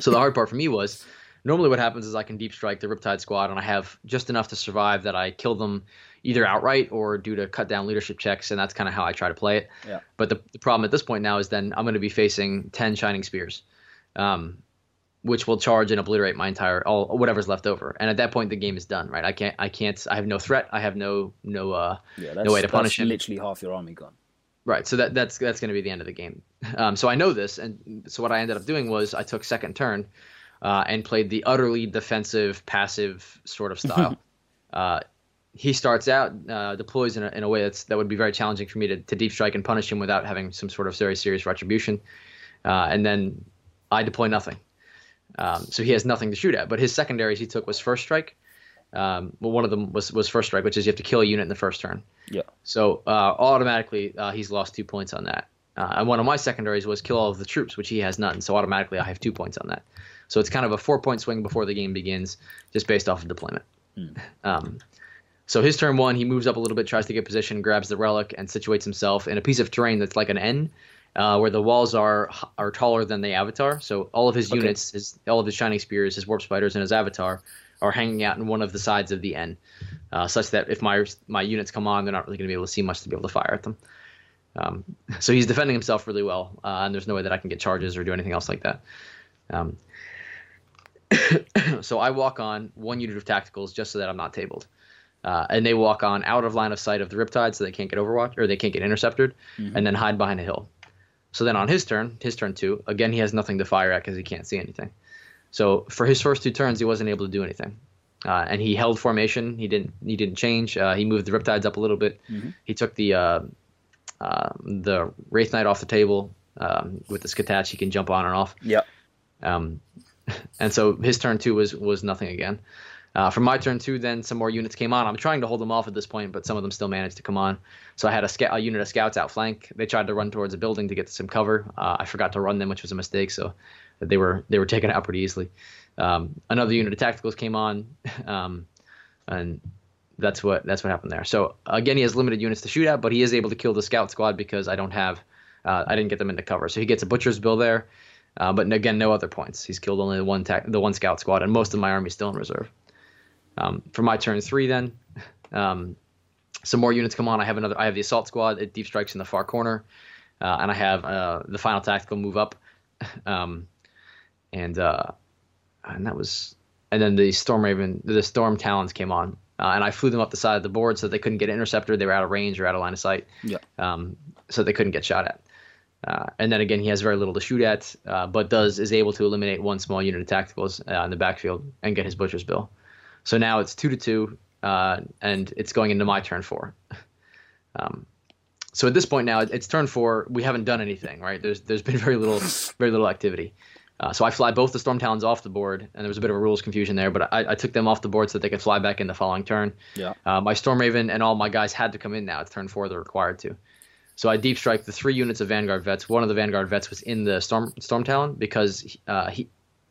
so the hard part for me was normally what happens is I can deep strike the Riptide squad and I have just enough to survive that I kill them either outright or due to cut down leadership checks, and that's kind of how I try to play it. Yeah. But the, the problem at this point now is then I'm going to be facing ten shining spears. Um, which will charge and obliterate my entire all whatever's left over. And at that point, the game is done, right? I can't, I can't, I have no threat. I have no, no, uh, Yeah, no way to punish him. literally half your army gone. Right. So that that's that's going to be the end of the game. Um, so I know this, and so what I ended up doing was I took second turn, uh, and played the utterly defensive, passive sort of style. *laughs* uh, he starts out, uh, deploys in a, in a way that's that would be very challenging for me to, to deep strike and punish him without having some sort of very serious retribution, uh, and then I deploy nothing. Um, so he has nothing to shoot at. But his secondaries he took was first strike. Um, well, one of them was was first strike, which is you have to kill a unit in the first turn. Yeah. So uh, automatically uh, he's lost two points on that. Uh, and one of my secondaries was kill all of the troops, which he has none. So automatically I have two points on that. So it's kind of a four point swing before the game begins, just based off of deployment. *laughs* Um, so his turn one, he moves up a little bit, tries to get position, grabs the relic, and situates himself in a piece of terrain that's like an N, uh, where the walls are are taller than the avatar. So all of his Okay. units, his all of his shining spears, his warp spiders, and his avatar are hanging out in one of the sides of the N, uh, such that if my my units come on, they're not really going to be able to see much to be able to fire at them. Um, so he's defending himself really well, uh, and there's no way that I can get charges or do anything else like that. Um, *coughs* so I walk on one unit of tacticals just so that I'm not tabled. Uh, and they walk on out of line of sight of the Riptide so they can't get Overwatch or they can't get intercepted, and then hide behind a hill. So then on his turn, his turn two, again he has nothing to fire at because he can't see anything. So for his first two turns, he wasn't able to do anything, uh, and he held formation. He didn't he didn't change. Uh, he moved the Riptides up a little bit. He took the uh, uh, the Wraith Knight off the table um, with the Skathach. He can jump on and off. Yeah. Um, *laughs* and so his turn two was was nothing again. Uh, from my turn two, then some more units came on. I'm trying to hold them off at this point, but some of them still managed to come on. So I had a, sca- a unit of scouts outflank. They tried to run towards a building to get some cover. Uh, I forgot to run them, which was a mistake. So they were they were taken out pretty easily. Um, another unit of tacticals came on, *laughs* um, and that's what that's what happened there. So again, he has limited units to shoot at, but he is able to kill the scout squad because I don't have uh, I didn't get them into cover. So he gets a butcher's bill there. Uh, but again, no other points. He's killed only the one ta- the one scout squad, and most of my army still in reserve. Um, for my turn three, then *laughs* um, some more units come on. I have another. I have the assault squad. It deep strikes in the far corner, uh, and I have uh, the final tactical move up, *laughs* um, and uh, and that was. And then the storm raven, the storm talons came on, uh, and I flew them up the side of the board so they couldn't get intercepted. They were out of range or out of line of sight Yeah. um, so they couldn't get shot at. Uh, and then again, he has very little to shoot at, uh, but does is able to eliminate one small unit of tacticals uh, in the backfield and get his butcher's bill. So now it's two to two, uh, and it's going into my turn four. *laughs* Um, so at this point now, it's turn four. We haven't done anything, right? There's there's been very little very little activity. Uh, so I fly both the storm talons off the board, and there was a bit of a rules confusion there, but I, I took them off the board so that they could fly back in the following turn. Yeah. Uh, my Storm Raven and all my guys had to come in now. It's turn four; they're required to. So I deep strike the three units of Vanguard vets. One of the Vanguard vets was in the Storm Storm Talon because uh, he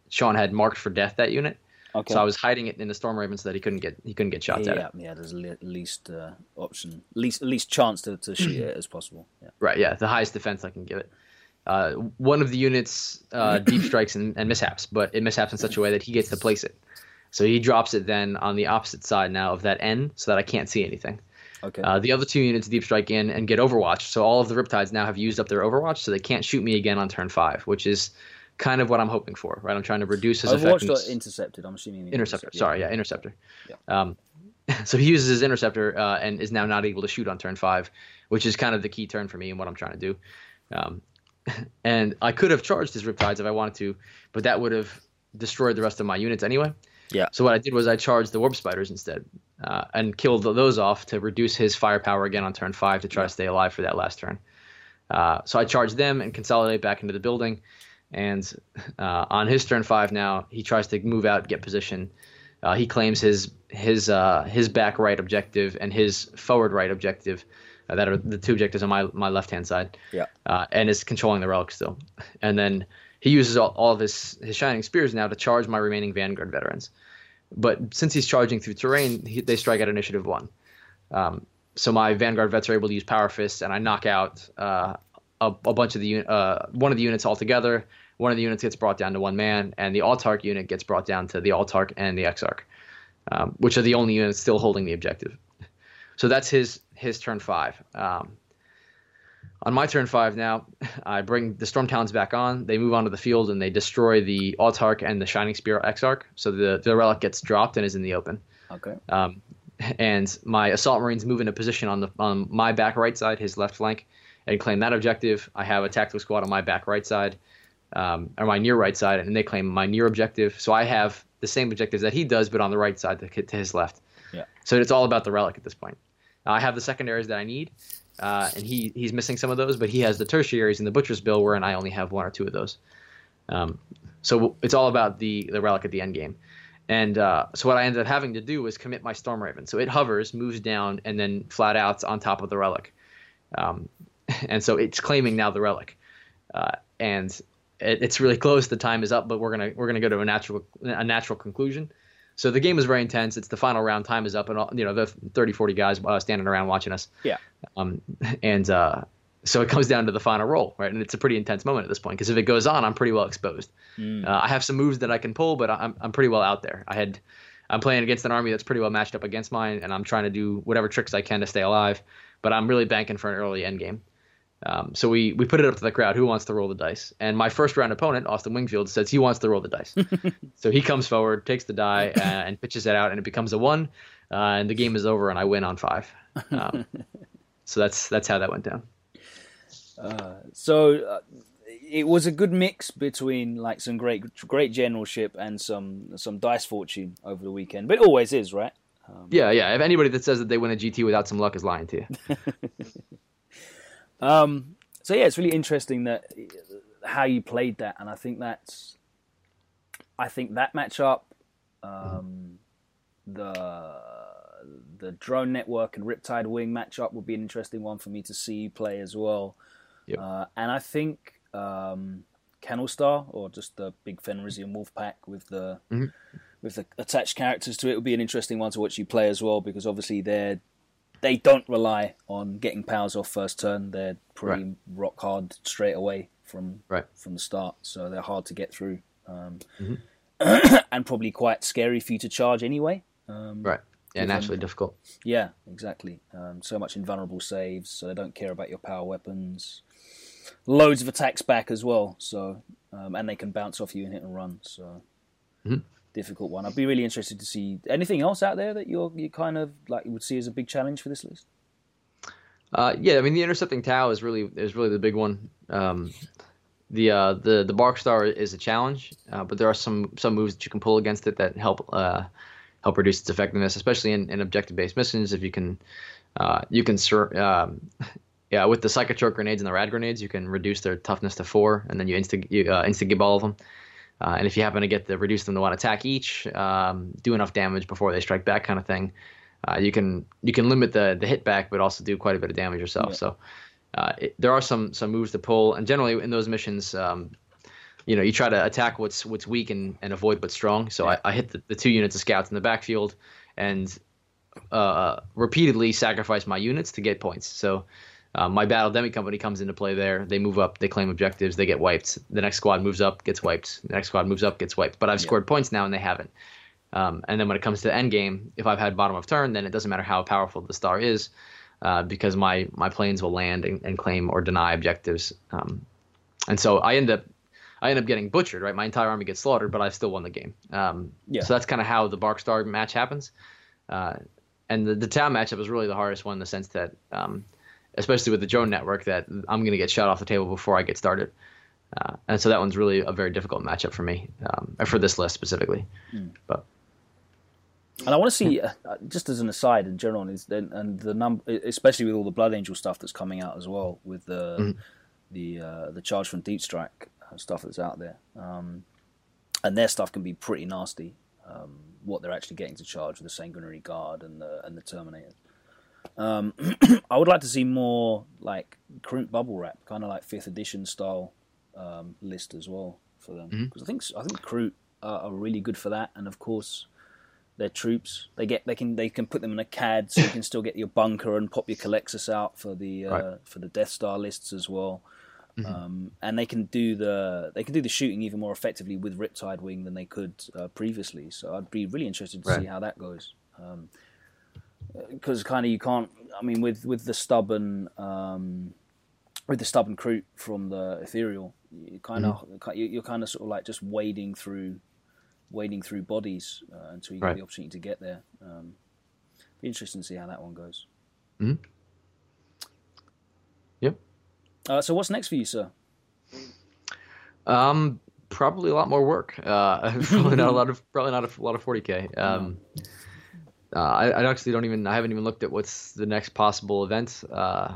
Sean had marked for death that unit. Okay. So I was hiding it in the Storm Raven so that he couldn't get he couldn't get shots at yeah, yeah. There's le- least uh, option, least least chance to, to shoot it as possible. Yeah. *clears throat* Right, yeah, the highest defense I can give it. Uh, one of the units uh, *clears throat* deep strikes and, and mishaps, but it mishaps in such a way that he gets to place it. So he drops it then on the opposite side now of that N, so that I can't see anything. Okay. Uh, the other two units deep strike in and get Overwatch. So all of the Riptides now have used up their Overwatch, so they can't shoot me again on turn five, which is kind of what I'm hoping for. Right, I'm trying to reduce his Overwatch got effectiveness. intercepted. I'm assuming. interceptor. intercept- Sorry, yeah, interceptor. Yeah. Um, *laughs* so he uses his interceptor uh, and is now not able to shoot on turn five, which is kind of the key turn for me and what I'm trying to do. Um, *laughs* and I could have charged his Riptides if I wanted to, but that would have destroyed the rest of my units anyway. Yeah. So what I did was I charged the Warp Spiders instead uh, and killed those off to reduce his firepower again on turn five to try to stay alive for that last turn. Uh, so I charge them and consolidate back into the building. And uh, on his turn five now, he tries to move out, get position. Uh, he claims his his uh, his back right objective and his forward right objective. Uh, that are the two objectives on my my left hand side. Yeah. Uh, and is controlling the relic still. And then he uses all, all of his his shining spears now to charge my remaining vanguard veterans. but since he's charging through terrain, he, they strike at initiative one. Um, so my Vanguard vets are able to use Power Fist, and I knock out uh, a, a, bunch of the uh, one of the units altogether. One of the units gets brought down to one man, and the Autarch unit gets brought down to the Autarch and the Exarch, um, which are the only units still holding the objective. *laughs* So that's his his turn five. Um, on my turn five now, *laughs* I bring the Storm Talons back on. They move onto the field and they destroy the Autarch and the Shining Spear Exarch. So the, the relic gets dropped and is in the open. Okay. Um, *laughs* and my Assault Marines move into position on the on my back right side, his left flank, and claim that objective. I have a tactical squad on my back right side, um, or my near right side, and they claim my near objective. So I have the same objectives that he does, but on the right side to, to his left. Yeah. So it's all about the relic at this point. I have the secondaries that I need, uh, and he he's missing some of those, but he has the tertiaries and the butcher's bill, wherein I only have one or two of those. Um, so it's all about the the relic at the end game. And uh, so what I ended up having to do was commit my Storm Raven. So it hovers, moves down, and then flat out on top of the relic. Um, *laughs* and so it's claiming now the relic, uh, and it, it's really close. The time is up, but we're gonna we're gonna go to a natural a natural conclusion. So the game is very intense. It's the final round. Time is up, and all, you know the 30, 40 guys uh, standing around watching us. Yeah. Um, and uh, so it comes down to the final roll, right? And it's a pretty intense moment at this point because if it goes on, I'm pretty well exposed. Mm. Uh, I have some moves that I can pull, but I'm I'm pretty well out there. I had I'm playing against an army that's pretty well matched up against mine, and I'm trying to do whatever tricks I can to stay alive. But I'm really banking for an early end game. Um, so we we put it up to the crowd. Who wants to roll the dice? And my first round opponent, Austin Wingfield, says he wants to roll the dice. *laughs* so he comes forward, takes the die, uh, and pitches it out, and it becomes a one. Uh, and the game is over, and I win on five. Um, *laughs* so that's that's how that went down. Uh, so uh, it was a good mix between like some great great generalship and some some dice fortune over the weekend, but it always is, right? Um, yeah, yeah. If anybody that says that they win a GT without some luck is lying to you. *laughs* Um, so yeah, it's really interesting that how you played that, and I think that's, I think that matchup, um, the the drone network and Riptide Wing matchup would be an interesting one for me to see you play as well. Yep. Uh, and I think um, Kennel Star or just the big Fenrisian Wolf Pack with the mm-hmm. with the attached characters to it would be an interesting one to watch you play as well because obviously they're they don't rely on getting powers off first turn. They're pretty right. rock hard straight away from right. from the start, so they're hard to get through, um, mm-hmm. *coughs* and probably quite scary for you to charge anyway. Um, right. Yeah, naturally difficult. Yeah, exactly. Um, so much invulnerable saves, so they don't care about your power weapons. Loads of attacks back as well, so um, and they can bounce off you and hit and run. So mm-hmm difficult one. I'd be really interested to see anything else out there that you're you kind of like you would see as a big challenge for this list. Uh, yeah, I mean the intercepting Tau is really is really the big one. Um, the uh, the the Bark Star is a challenge, uh, but there are some some moves that you can pull against it that help uh, help reduce its effectiveness, especially in, in objective based missions. If you can uh, you can um, *laughs* yeah with the Psychotroke grenades and the Rad grenades, you can reduce their toughness to four, and then you insta you, uh, insta give all of them. Uh, and if you happen to get the reduce them to one attack each, um, do enough damage before they strike back, kind of thing, uh, you can you can limit the the hit back, but also do quite a bit of damage yourself. Yeah. So uh, it, there are some some moves to pull, and generally in those missions, um, you know, you try to attack what's what's weak and, and avoid what's strong. So yeah. I, I, hit the, the two units of scouts in the backfield, and uh, repeatedly sacrifice my units to get points. So uh, my battle demi company comes into play there. They move up, they claim objectives, they get wiped. The next squad moves up, gets wiped. The next squad moves up, gets wiped. But I've yeah. scored points now, and they haven't. Um, and then when it comes to the end game, if I've had bottom of turn, then it doesn't matter how powerful the star is, uh, because my my planes will land and, and claim or deny objectives. Um, and so I end up I end up getting butchered. Right, my entire army gets slaughtered, but I still won the game. Um, yeah. So that's kind of how the Bark Star match happens. Uh, and the, the Tau matchup is really the hardest one in the sense that um, especially with the drone network, that I'm going to get shot off the table before I get started. Uh, and so that one's really a very difficult matchup for me, um, for this list specifically. Mm. But and I want to see, uh, just as an aside in general, is the, and the number, especially with all the Blood Angel stuff that's coming out as well, with the mm-hmm. the uh, the charge from Deep Strike stuff that's out there, um, and their stuff can be pretty nasty. Um, what they're actually getting to charge with the Sanguinary Guard and the and the Terminators. Um, *clears throat* I would like to see more like Kroot bubble wrap, kind of like fifth edition style um, list as well for them because mm-hmm. I think I think Kroot are, are, really good for that, and of course their troops. They get they can they can put them in a CAD, so you can still get your bunker and pop your Culexus out for the uh, Right. for the Death Star lists as well. Mm-hmm. Um, and they can do the they can do the shooting even more effectively with Riptide Wing than they could uh, previously. So I'd be really interested to Right. see how that goes. Because kind of you can't. I mean, with with the stubborn um, with the stubborn crew from the ethereal, you kind of Mm-hmm. you're kind of sort of like just wading through wading through bodies uh, until you Right. get the opportunity to get there. Um, be interesting to see how that one goes. Mhm. Yep. Uh, so what's next for you, sir? Um, probably a lot more work. Uh, *laughs* probably not a lot of probably not a lot of 40k. Um, uh, I, I actually don't even I haven't even looked at what's the next possible event. Uh,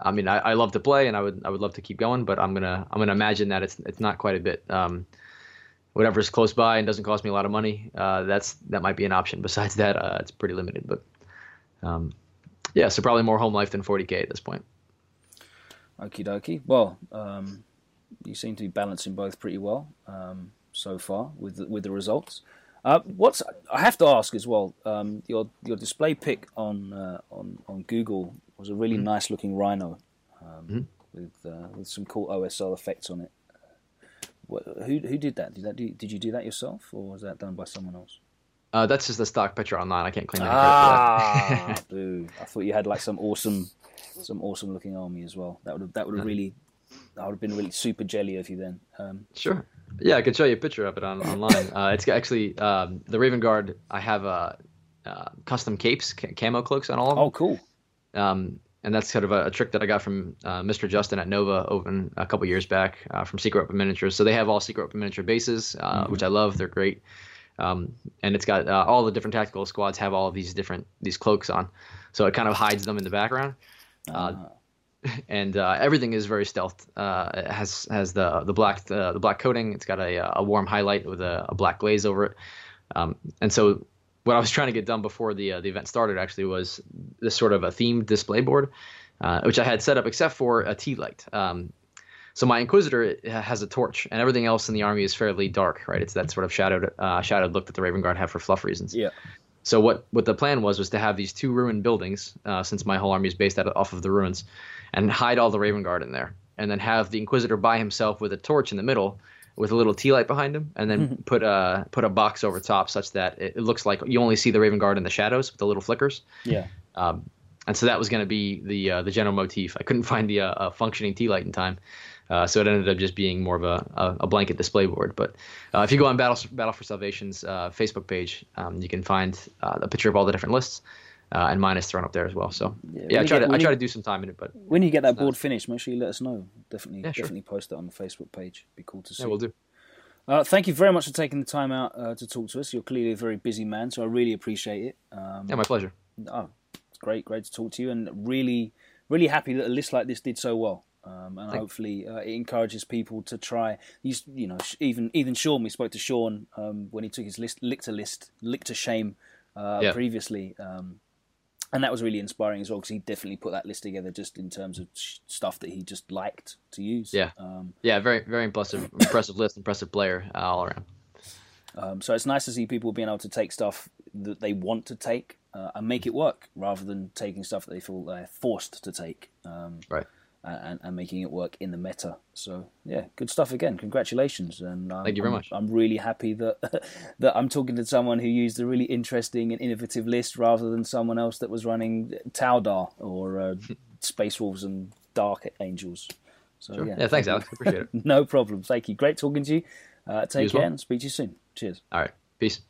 I mean, I, I love to play and I would I would love to keep going, but I'm gonna I'm gonna imagine that it's it's not quite a bit. Um, whatever's close by and doesn't cost me a lot of money, uh, that's that might be an option. Besides that, uh, it's pretty limited. But um, yeah, so probably more home life than 40k at this point. Okie dokie. Well, um, you seem to be balancing both pretty well um, so far with with the results. Uh, what's I have to ask as well. Um, your your display pick on uh, on on Google was a really nice looking rhino um, with uh, with some cool OSL effects on it. What, who who did that? Did that do, did you do that yourself or was that done by someone else? Uh, that's just the stock picture online. I can't claim any credit for that. Ah, *laughs* boo! I thought you had like some awesome, some awesome looking army as well. That would have that would have really, I would have been really super jelly of you then. Um, Sure. Yeah, I could show you a picture of it on online. *laughs* Uh, it's actually um, the Raven Guard. I have uh, uh, custom capes, ca- camo cloaks on all of them. oh, cool. Um, and that's sort of a, a trick that I got from uh, Mr. Justin at Nova over a couple years back uh, from Secret Weapon Miniatures. So they have all Secret Weapon Miniature bases, uh, which I love. They're great. Um, and it's got uh, all the different tactical squads have all of these different these cloaks on, so it kind of hides them in the background. Uh, and uh, everything is very stealth. Uh, it has has the the black uh, the black coating. It's got a a warm highlight with a, a black glaze over it. Um, and so what I was trying to get done before the uh, the event started actually was this sort of a themed display board, uh, which I had set up except for a tea light. Um, so my Inquisitor has a torch, and everything else in the army is fairly dark, right? It's that sort of shadowed uh, shadowed look that the Raven Guard have for fluff reasons. Yeah. So what what the plan was was to have these two ruined buildings, uh, since my whole army is based out of, off of the ruins, and hide all the Raven Guard in there, and then have the Inquisitor by himself with a torch in the middle, with a little tea light behind him, and then put a put a box over top such that it, it looks like you only see the Raven Guard in the shadows with the little flickers. Yeah. Um, and so that was going to be the uh, the general motif. I couldn't *laughs* find the uh, functioning tea light in time, uh, so it ended up just being more of a, a, blanket display board. But uh, if you go on Battle Battle for Salvation's uh, Facebook page, um, you can find uh, a picture of all the different lists, uh, and mine is thrown up there as well. So Yeah, yeah, I try get- to I try you- to do some time in it, but When you get that board finished, make sure you let us know. Definitely, Yeah, sure. definitely post it on the Facebook page. Be cool to see. yeah, we'll do. Uh, thank you very much for taking the time out uh, to talk to us. You're clearly a very busy man, so I really appreciate it. Um, Yeah, my pleasure. oh, it's great, great to talk to you, and really, really happy that a list like this did so well. Um, and Thank- hopefully, uh, it encourages people to try. You, you know, even even Sean. We spoke to Sean um, when he took his list, Lictor list, Lictor Shame uh, Yeah. previously, um, and that was really inspiring as well because he definitely put that list together just in terms of sh- stuff that he just liked to use. Yeah. Um, Yeah, very very impressive impressive list, impressive player uh, all around. Um, so it's nice to see people being able to take stuff that they want to take uh, and make it work, rather than taking stuff that they feel they're forced to take, um, Right. And, and making it work in the meta. So yeah, good stuff again. Congratulations, and um, Thank you very I'm, much. I'm really happy that *laughs* that I'm talking to someone who used a really interesting and innovative list rather than someone else that was running Taudar or uh, *laughs* Space Wolves and Dark Angels. So Sure. yeah, Yeah, thanks, Alex. Appreciate it. *laughs* no problem. Thank you. Great talking to you. Uh, take well. care and speak to you soon. Cheers. All right, peace.